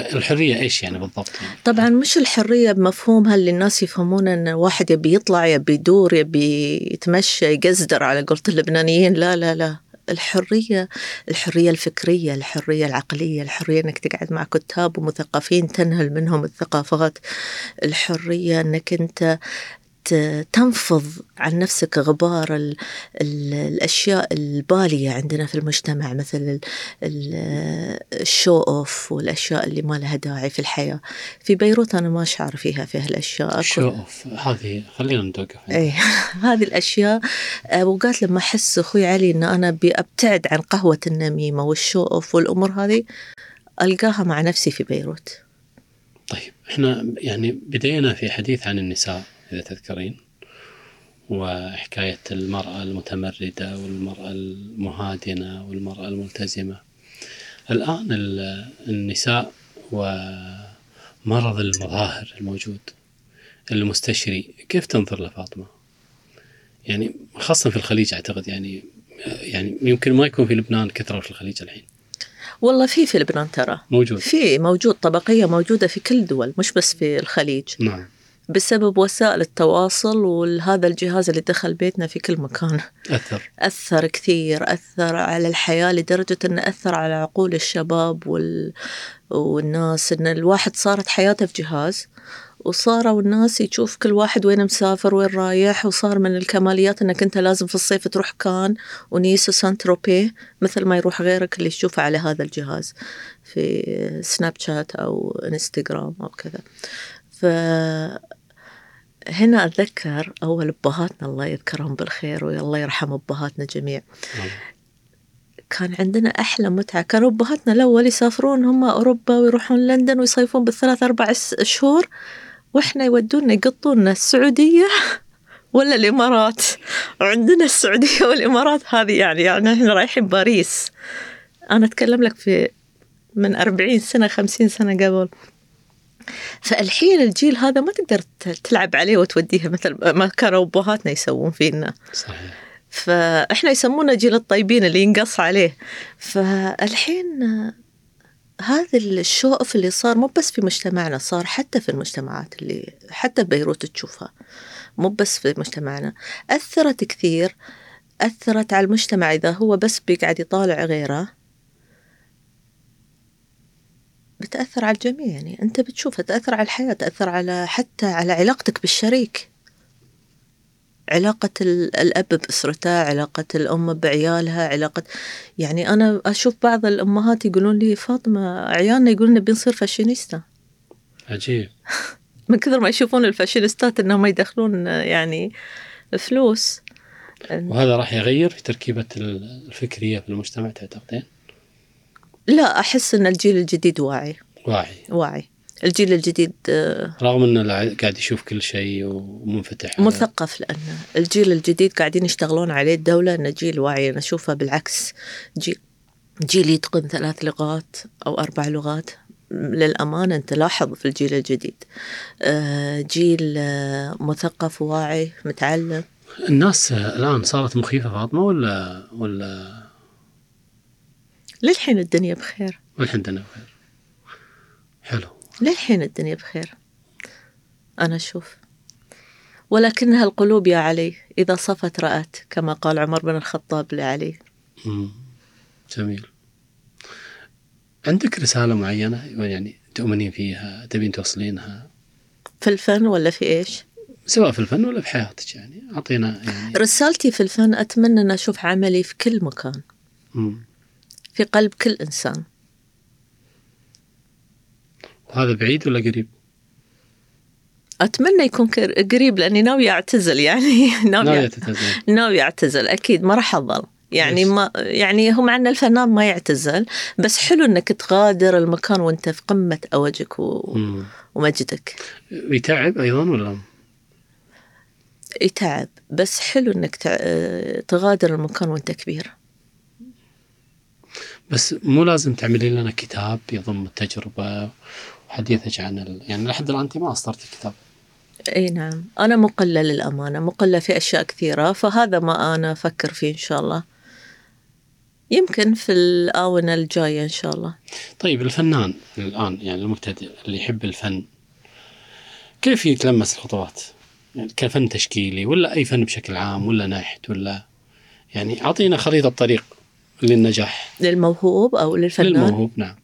الحرية إيش يعني بالضبط؟ طبعا مش الحرية بمفهومها اللي الناس يفهمون أن واحد يبي يطلع يبي يدور يبي يتمشى يقزدر على قولة اللبنانيين لا لا لا الحرية الحرية الفكرية الحرية العقلية الحرية أنك تقعد مع كتاب ومثقفين تنهل منهم الثقافات الحرية أنك أنت ت- تنفض عن نفسك غبار ال ال الأشياء البالية عندنا في المجتمع مثل ال- ال- ال show off والأشياء اللي ما لها داعي في الحياة. في بيروت أنا ما أشعر فيها في هالأشياء. أكو- show off هذه خلينا نتوقف. اي <laughs> هذه الأشياء اوقات لما أحس أخوي علي إن أنا أبي أبتعد عن قهوة النميمة وال show off والأمور هذه ألقاها مع نفسي في بيروت. طيب إحنا يعني بدينا في حديث عن النساء. إذا تذكرين وحكاية المرأة المتمردة والمرأة المهادنة والمرأة الملتزمة. الآن ال- النساء ومرض المظاهر الموجود المستشري كيف تنظر له فاطمه؟ يعني خاصة في الخليج أعتقد يعني يعني يمكن ما يكون في لبنان كثرة في الخليج الحين. والله في في لبنان ترى. موجود. في موجود طبقية موجودة في كل دول مش بس في الخليج. نعم. بسبب وسائل التواصل وهذا الجهاز اللي دخل بيتنا في كل مكان. أثر. أثر كثير أثر على الحياة لدرجة أنه أثر على عقول الشباب وال... والناس أن الواحد صارت حياته في جهاز وصاروا الناس يشوف كل واحد وين مسافر وين رايح وصار من الكماليات إنك أنت لازم في الصيف تروح كان ونيس وسانتروبي مثل ما يروح غيرك اللي يشوفه على هذا الجهاز في سناب شات أو إنستغرام أو كذا. ف هنا أتذكر أول أبهاتنا الله يذكرهم بالخير والله يرحم أبهاتنا جميع. كان عندنا أحلى متعة. كانوا أبهاتنا الأول يسافرون هم أوروبا ويروحون لندن ويصيفون بالثلاث أربع شهور وإحنا يودونا يقطونا السعودية <laughs> ولا الإمارات. وعندنا السعودية والإمارات هذه يعني يعني إحنا رايحين باريس. أنا أتكلم لك في من أربعين سنة خمسين سنة قبل. فالحين الجيل هذا ما تقدر تلعب عليه وتوديه مثل ما كانوا أبهاتنا يسوون فينا. صحيح. فإحنا يسمونا جيل الطيبين اللي ينقص عليه. فالحين هذا ال show off اللي صار مو بس في مجتمعنا صار حتى في المجتمعات اللي حتى بيروت تشوفها. مو بس في مجتمعنا. أثرت كثير. أثرت على المجتمع إذا هو بس بيقعد يطالع غيره. بتأثر على الجميع يعني أنت بتشوفها تأثر على الحياة تأثر على حتى على علاقتك بالشريك. علاقة ال- الأب بأسرته علاقة الأم بعيالها علاقة يعني أنا أشوف بعض الأمهات يقولون لي فاطمة عيالنا يقولون نبي نصير فاشينيستا. عجيب. <laughs> من كثر ما يشوفون ال fashionistaات أنهم يدخلون يعني فلوس. وهذا راح يغير في تركيبة الفكرية في المجتمع تعتقدين؟ لا أحس أن الجيل الجديد واعي. واعي. واعي. الجيل الجديد آه، رغم إنه قاعد يشوف كل شيء ومنفتح مثقف لأن الجيل الجديد قاعدين يشتغلون عليه الدولة أنه جيل واعي. أنا أشوفها بالعكس. جيل جيل يتقن ثلاث لغات أو أربع لغات. للأمانة أنت لاحظ في الجيل الجديد. آه، جيل آه، مثقف واعي متعلم. الناس الآن صارت مخيفة فاطمة ولا ولا للحين الدنيا بخير. والحين عندنا بخير؟ حلو. للحين الدنيا بخير. أنا أشوف. ولكنها القلوب يا علي إذا صفت رأت كما قال عمر بن الخطاب لعلي. مم. جميل. عندك رسالة معينة؟ يعني تؤمنين فيها؟ تبين توصلينها؟ في الفن ولا في إيش؟ سواء في الفن ولا في حياتك يعني. أعطينا يعني رسالتي في الفن أتمنى أن أشوف عملي في كل مكان. مم. في قلب كل إنسان وهذا بعيد ولا قريب؟ أتمنى يكون قريب لأني ناوية أعتزل يعني <laughs> تتزوج ناوية أعتزل أكيد ما راح أظل يعني؟ ما يعني هم عندنا الفنان ما يعتزل بس حلو إنك تغادر المكان وإنت في قمة أوجك و... ومجدك يتعب أيضا ولا؟ يتعب بس حلو إنك. تغادر المكان وإنت كبير بس مو لازم تعملي لنا كتاب يضم التجربة وحديثك عن ال... يعني لحد الآن أنت ما أصدرتي كتاب إي نعم. أنا مقلة للأمانة مقلة في أشياء كثيرة فهذا ما أنا أفكر فيه إن شاء الله. يمكن في الآونة الجاية إن شاء الله. طيب الفنان الآن يعني المبتدئ اللي يحب الفن كيف يتلمس الخطوات؟ يعني كفن تشكيلي ولا أي فن بشكل عام ولا نحت ولا يعني أعطينا خريطة طريق للنجاح. للموهوب أو للفنان؟ للموهوب نعم.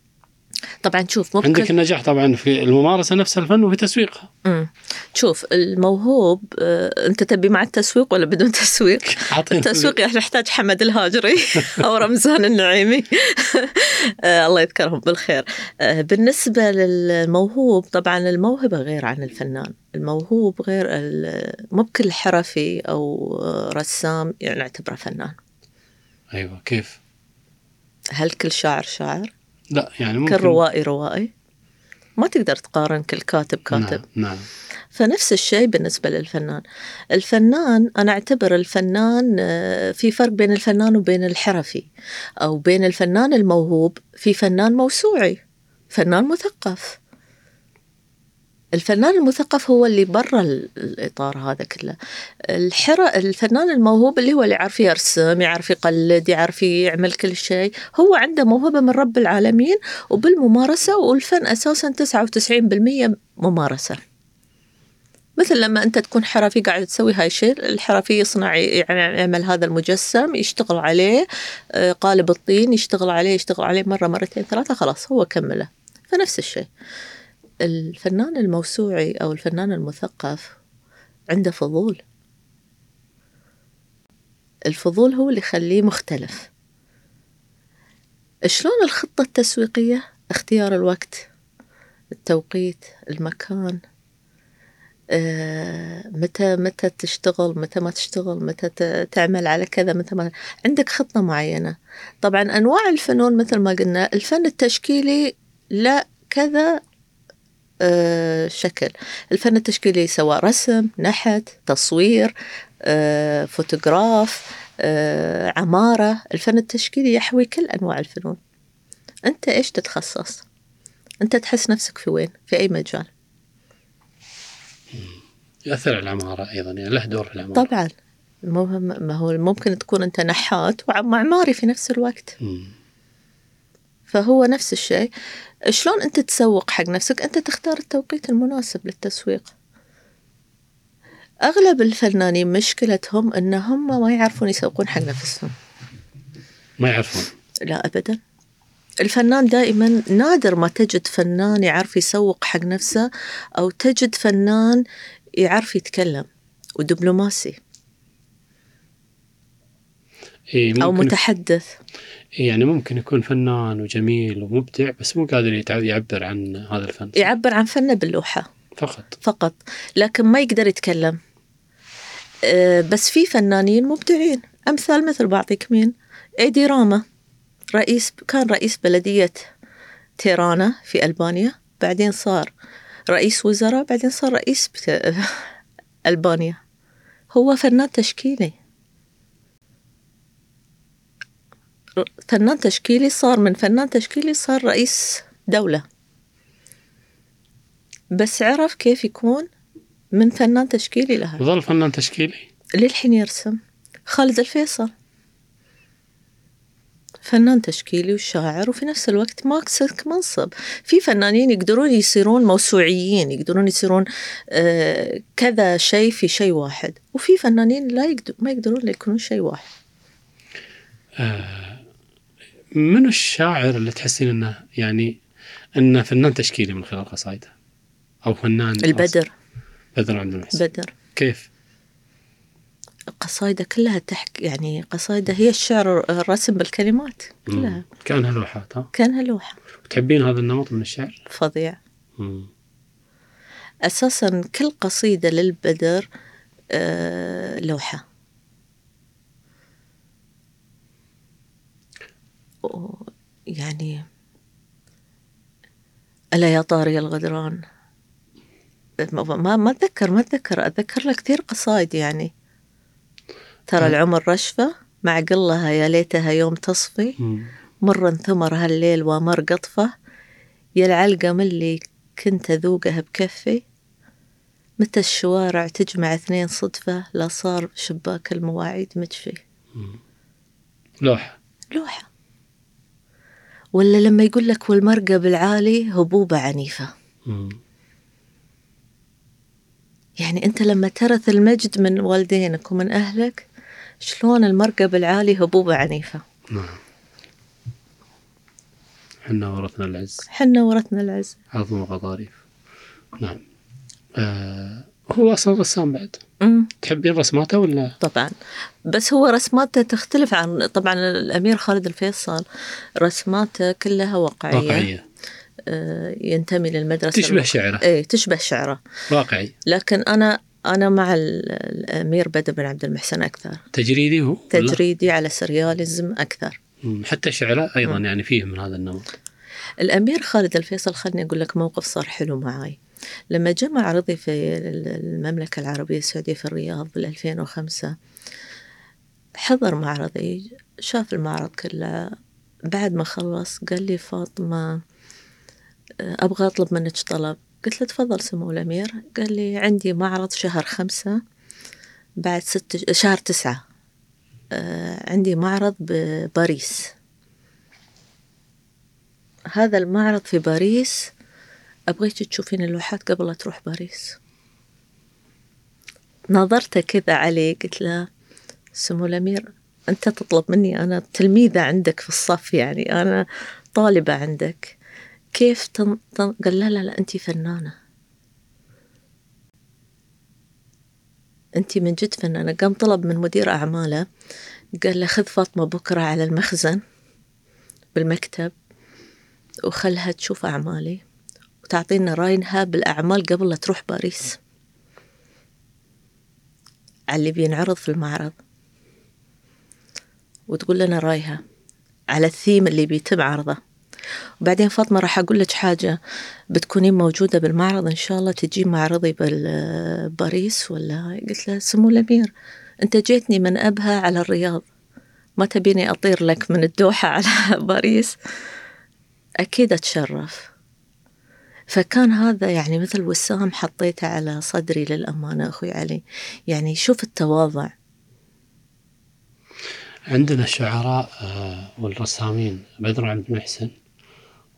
طبعا شوف ممكن عندك النجاح طبعا في الممارسة نفسها الفن وفي تسويقها مم. شوف الموهوب آه، أنت تبي مع التسويق ولا بدون تسويق؟ <laughs> التسويق يعني نحتاج حمد الهاجري <laughs> أو رمزان النعيمي. <laughs> آه، الله يذكرهم بالخير. آه، بالنسبة للموهوب طبعا الموهبة غير عن الفنان. الموهوب غير مو بكل حرفي أو آه، رسام يعني نعتبره فنان. أيوة كيف؟ هل كل شاعر شاعر؟ لا يعني ممكن. كل روائي روائي؟ ما تقدر تقارن كل كاتب كاتب. نعم, نعم. فنفس الشيء بالنسبة للفنان. الفنان أنا أعتبر الفنان آه، في فرق بين الفنان وبين الحرفي أو بين الفنان الموهوب في فنان موسوعي فنان مثقف. الفنان المثقف هو اللي برا ال- الإطار هذا كله. الحر... الفنان الموهوب اللي هو اللي يعرف يرسم يعرف يقلد يعرف يعمل كل شيء هو عنده موهبة من رب العالمين وبالممارسة والفن أساسا 99% ممارسة. مثل لما أنت تكون حرفي قاعد تسوي هاي الشيء الحرفي يصنع يعني يعمل هذا المجسم يشتغل عليه آه، قالب الطين يشتغل عليه يشتغل عليه مرة مرتين ثلاثة خلاص هو كمله. فنفس الشيء. الفنان الموسوعي أو الفنان المثقف عنده فضول. الفضول هو اللي يخليه مختلف. شلون الخطة التسويقية؟ اختيار الوقت التوقيت المكان آه، متى متى تشتغل متى ما تشتغل متى تعمل على كذا متى ما عندك خطة معينة. طبعا أنواع الفنون مثل ما قلنا الفن التشكيلي لا كذا شكل. الفن التشكيلي سواء رسم نحت تصوير آه، فوتوغراف آه، عمارة. الفن التشكيلي يحوي كل أنواع الفنون. أنت إيش تتخصص؟ أنت تحس نفسك في وين؟ في أي مجال؟ يأثر على العمارة أيضا يعني له دور في العمارة. طبعا. ما هو ممكن تكون أنت نحات ومعماري في نفس الوقت. مم. فهو نفس الشيء. شلون أنت تسوق حق نفسك؟ أنت تختار التوقيت المناسب للتسويق. أغلب الفنانين مشكلتهم أن هم ما يعرفون يسوقون حق نفسهم. ما يعرفون. لا أبدا. الفنان دائما نادر ما تجد فنان يعرف يسوق حق نفسه أو تجد فنان يعرف يتكلم. ودبلوماسي. إيه أو متحدث. يعني ممكن يكون فنان وجميل ومبدع بس مو قادر يعبر عن هذا الفن. يعبر عن فنه باللوحة. فقط. فقط. لكن ما يقدر يتكلم. أه، بس في فنانين مبدعين. أمثال مثل بعطيك مين؟ إيدي راما رئيس كان رئيس بلدية تيرانا في ألبانيا بعدين صار رئيس وزراء بعدين صار رئيس. <laughs> ألبانيا. هو فنان تشكيلي. فنان تشكيلي صار من فنان تشكيلي صار رئيس دولة. بس عرف كيف يكون من فنان تشكيلي لها. وظل فنان تشكيلي؟ للحين يرسم. خالد الفيصل. فنان تشكيلي وشاعر وفي نفس الوقت ماسك منصب. في فنانين يقدرون يصيرون موسوعيين يقدرون يصيرون آه، كذا شيء في شيء واحد. وفي فنانين لا يقدر ما يقدرون يكونون شيء واحد. آه منو الشاعر اللي تحسين إنه يعني إنه فنان تشكيلي من خلال قصائده أو فنان البدر. بدر عبد المحسن. بدر. كيف؟ قصايده كلها تحكي يعني قصايده هي الشعر الرسم بالكلمات كلها. مم. كانها لوحات ها؟ كانها لوحة تحبين هذا النمط من الشعر؟ فظيع. مم. أساسا كل قصيدة للبدر آه، لوحة. يعني ألا يا طاري الغدران؟ ما ما أتذكر ما أتذكر. أتذكر له كثير قصايد يعني. ترى أه. العمر رشفة مع قلها يا ليتها يوم تصفي. مرا ثمر هالليل ومر قطفة. يا العلقم اللي كنت أذوقها بكفي. متى الشوارع تجمع اثنين صدفة لا صار شباك المواعيد مجفي. لوحه لوحة. ولا لما يقول لك والمرقة بالعالي هبوبة عنيفة مم. يعني أنت لما ترث المجد من والدينك ومن أهلك شلون المرقة بالعالي هبوبة عنيفة نعم. حنا ورثنا العز. حنا ورثنا العز. عظم وغضاريف نعم. آه هو أصلا رسام بعد. أمم. تحبين رسماته ولا؟ طبعا. بس هو رسماته تختلف عن طبعا الأمير خالد الفيصل رسماته كلها واقعية, واقعية. آه، ينتمي للمدرسة. تشبه. شعره. إيه تشبه شعره. واقعي. لكن أنا أنا مع ال- الأمير بدر بن عبد المحسن أكثر. تجريدي هو ولا؟ تجريدي على سرياليزم أكثر. مم. حتى شعره أيضا يعني فيه من هذا النمط. الأمير خالد الفيصل خلني أقول لك موقف صار حلو معاي. لما جاء معرضي في المملكة العربية السعودية في الرياض بال 2005 حضر معرضي شاف المعرض كله. بعد ما خلص قال لي فاطمة أبغى أطلب منك طلب. قلت له تفضل سمو الأمير. قال لي عندي معرض شهر خمسة بعد ست شهر تسعة. آه، عندي معرض بباريس هذا المعرض في باريس أبغيك تشوفين اللوحات قبل لا تروح باريس. نظرته كذا علي قلت له سمو الأمير أنت تطلب مني أنا تلميذة عندك في الصف يعني أنا طالبة عندك. كيف تن... تن... قال لا لا لا أنت فنانة. أنت من جد فنانة. قام طلب من مدير أعماله قال له خذ فاطمة بكرة على المخزن بالمكتب وخلها تشوف أعمالي. وتعطينا راينها بالأعمال قبل لا تروح باريس. على اللي بينعرض في المعرض. وتقول لنا رايها على الثيم اللي بيتم عرضه. وبعدين فاطمة راح أقول لك حاجة بتكونين موجودة بالمعرض إن شاء الله تجي معرضي بباريس ولا؟ قلت له سمو الأمير. أنت جيتني من أبها على الرياض. ما تبيني أطير لك من الدوحة على <laughs> باريس. أكيد أتشرف. فكان هذا يعني مثل وسام حطيته على صدري للأمانة أخوي علي يعني شوف التواضع عندنا الشعراء آه، والرسامين بدر عبد المحسن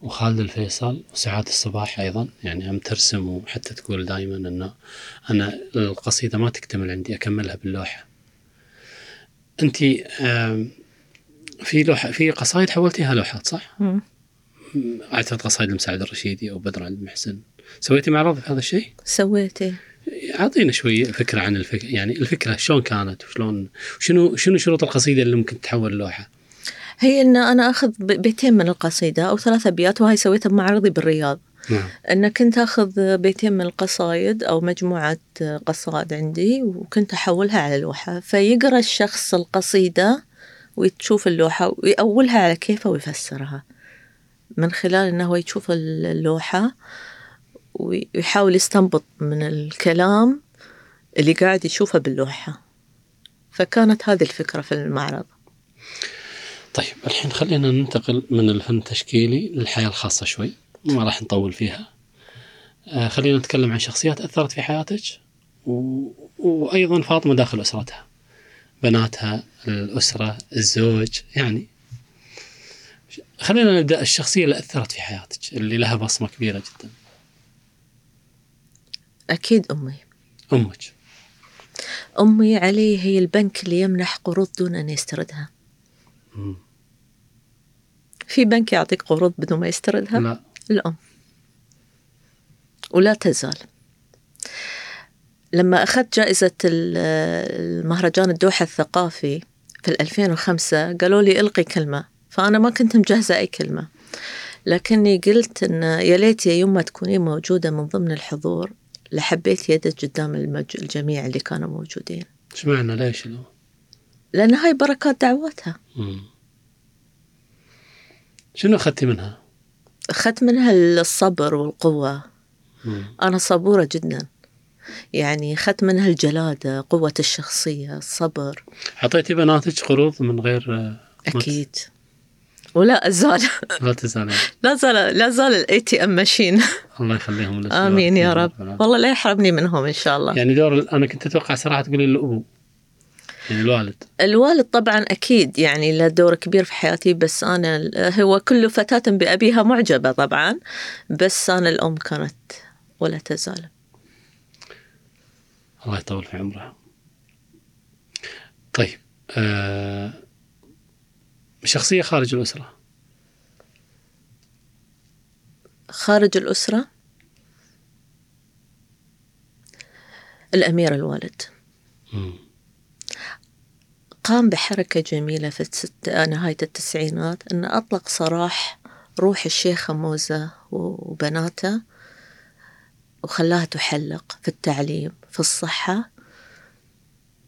وخالد الفيصل وسعاد الصباح أيضا يعني هم ترسم وحتى تقول دائما انه أنا القصيدة ما تكتمل عندي أكملها باللوحة. انت في لوحة في قصايد حولتيها لوحات صح؟ مم. اعتقد قصايد المساعد الرشيدي أو بدر عبد المحسن. سويتي معرض في هذا الشيء؟ سويتي أعطينا شوي فكرة عن الفكرة يعني الفكرة شلون كانت وشلون شنو شنو شروط القصيدة اللي ممكن تتحول لوحة؟ هي إن أنا أخذ بيتين من القصيدة أو ثلاث أبيات وهي سويتها بمعرضي بالرياض نعم إن كنت أخذ بيتين من القصايد أو مجموعة قصائد عندي وكنت أحولها على لوحة فيقرأ الشخص القصيدة وتشوف اللوحة ويأولها على كيفه ويفسرها من خلال إنه هو يشوف اللوحة ويحاول يستنبط من الكلام اللي قاعد يشوفه باللوحة. فكانت هذه الفكرة في المعرض. طيب الحين خلينا ننتقل من الفن التشكيلي للحياة الخاصة شوي. ما راح نطول فيها. آه خلينا نتكلم عن شخصيات أثرت في حياتك و... وأيضا فاطمة داخل أسرتها. بناتها الأسرة الزوج يعني خلينا نبدأ الشخصية اللي أثرت في حياتك اللي لها بصمة كبيرة جدا. أكيد أمي. أمك. أمي علي هي البنك اللي يمنح قروض دون أن يستردها. مم. في بنك يعطيك قروض بدون ما يستردها؟ لا. الأم. ولا تزال. لما أخذت جائزة ال- المهرجان الدوحة الثقافي في 2005 قالوا لي ألقي كلمة. فأنا ما كنت مجهزة أي كلمة. لكني قلت إن يا ليت يا يما تكونين موجودة من ضمن الحضور لحبيت يدك قدام المج... الجميع اللي كانوا موجودين. إيش معنى؟ ليش لو؟ لأن هاي بركات دعواتها. مم. شنو أخذتي منها؟ أخذت منها الصبر والقوة. مم. أنا صبورة جدا. يعني أخذت منها الجلادة قوة الشخصية الصبر. أعطيتي بناتك قروض من غير آه، أكيد. ولا أزال. لا تزالين لا زال لا زال ال ATM ماشين الله يخليهم لك آمين يا رب. والله لا يحرمني منهم إن شاء الله. يعني دور أنا كنت أتوقع صراحة تقولي الابو يعني الوالد. الوالد طبعا أكيد يعني له دور كبير في حياتي بس أنا هو كل فتاة بأبيها معجبة طبعا بس أنا الأم كانت ولا تزال. الله يطول في عمرها. طيب آه شخصية خارج الأسرة. خارج الأسرة؟ الأمير الوالد. مم. قام بحركة جميلة في الست... نهاية التسعينات أن أطلق سراح روح الشيخة موزة وبناته وخلاها تحلق في التعليم في الصحة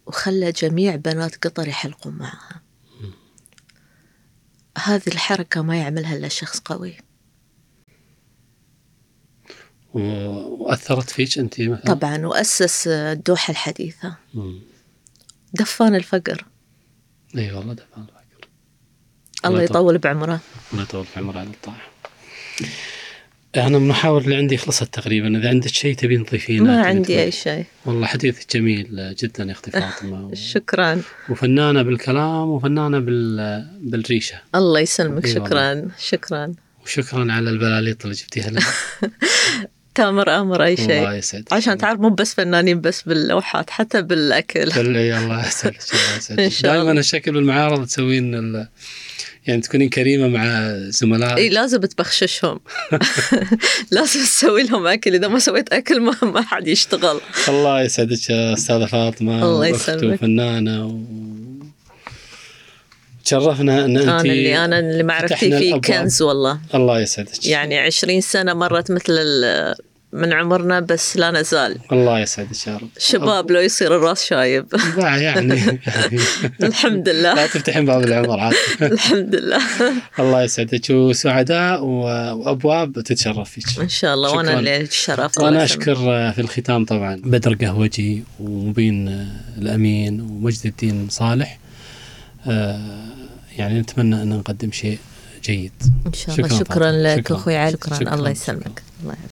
وخلى جميع بنات قطر يحلقون معها. هذه الحركة ما يعملها إلا شخص قوي. و... وأثرت فيك أنت مثلا؟ طبعا وأسس الدوحة الحديثة. مم. دفان الفقر. إي والله دفع الفكر الله يطول. بعمره. الله يطول في عمره على الطاعه أنا المحاور اللي عندي خلصت تقريبا. إذا عندك شيء تبين تضيفينه ما عندي. أي شيء. والله حديث جميل جدا يا أختي <laughs> فاطمة. و... شكرا. وفنانة بالكلام وفنانة بال... بالريشة. الله يسلمك. إي والله. شكرا. شكرا. وشكرا على البلاليط اللي جبتيها لنا. <laughs> تامر أمر أي الله شيء يسعدك. عشان تعرف مو بس فنانين بس باللوحات حتى بالأكل. كل اي <laughs> الله يسعدك الله الله. دائما الشكل بالمعارض تسوين ال... يعني تكونين كريمة مع زملائك؟ إي لازم تبخششهم. <laughs> لازم تسوي لهم أكل. إذا ما سويت أكل ما, ما حد يشتغل. الله يسعدك يا أستاذة فاطمة. الله يسلمك. وفنانه و... تشرفنا إن أنت أنا اللي أنا اللي معرفتي فيه. كنز والله. الله يسعدك. يعني عشرين سنة مرت مثل من عمرنا بس لا نزال. الله يسعدك يا رب. شباب لو يصير الراس شايب. لا يعني, يعني <laughs> الحمد لله. لا تفتحين باب العمر عاد. الحمد لله. الله يسعدك وسعداء وأبواب تتشرف فيك. إن شاء الله. وأنا. اللي الشرف وأنا. أشكر في الختام طبعا. بدر قهوجي ومبين الأمين ومجد الدين صالح. آه، يعني نتمنى أن نقدم شيء جيد إن شاء الله شكراً شكرا. لك شكراً. أخوي علي شكرا شكراً. الله يسلمك الله يعافيك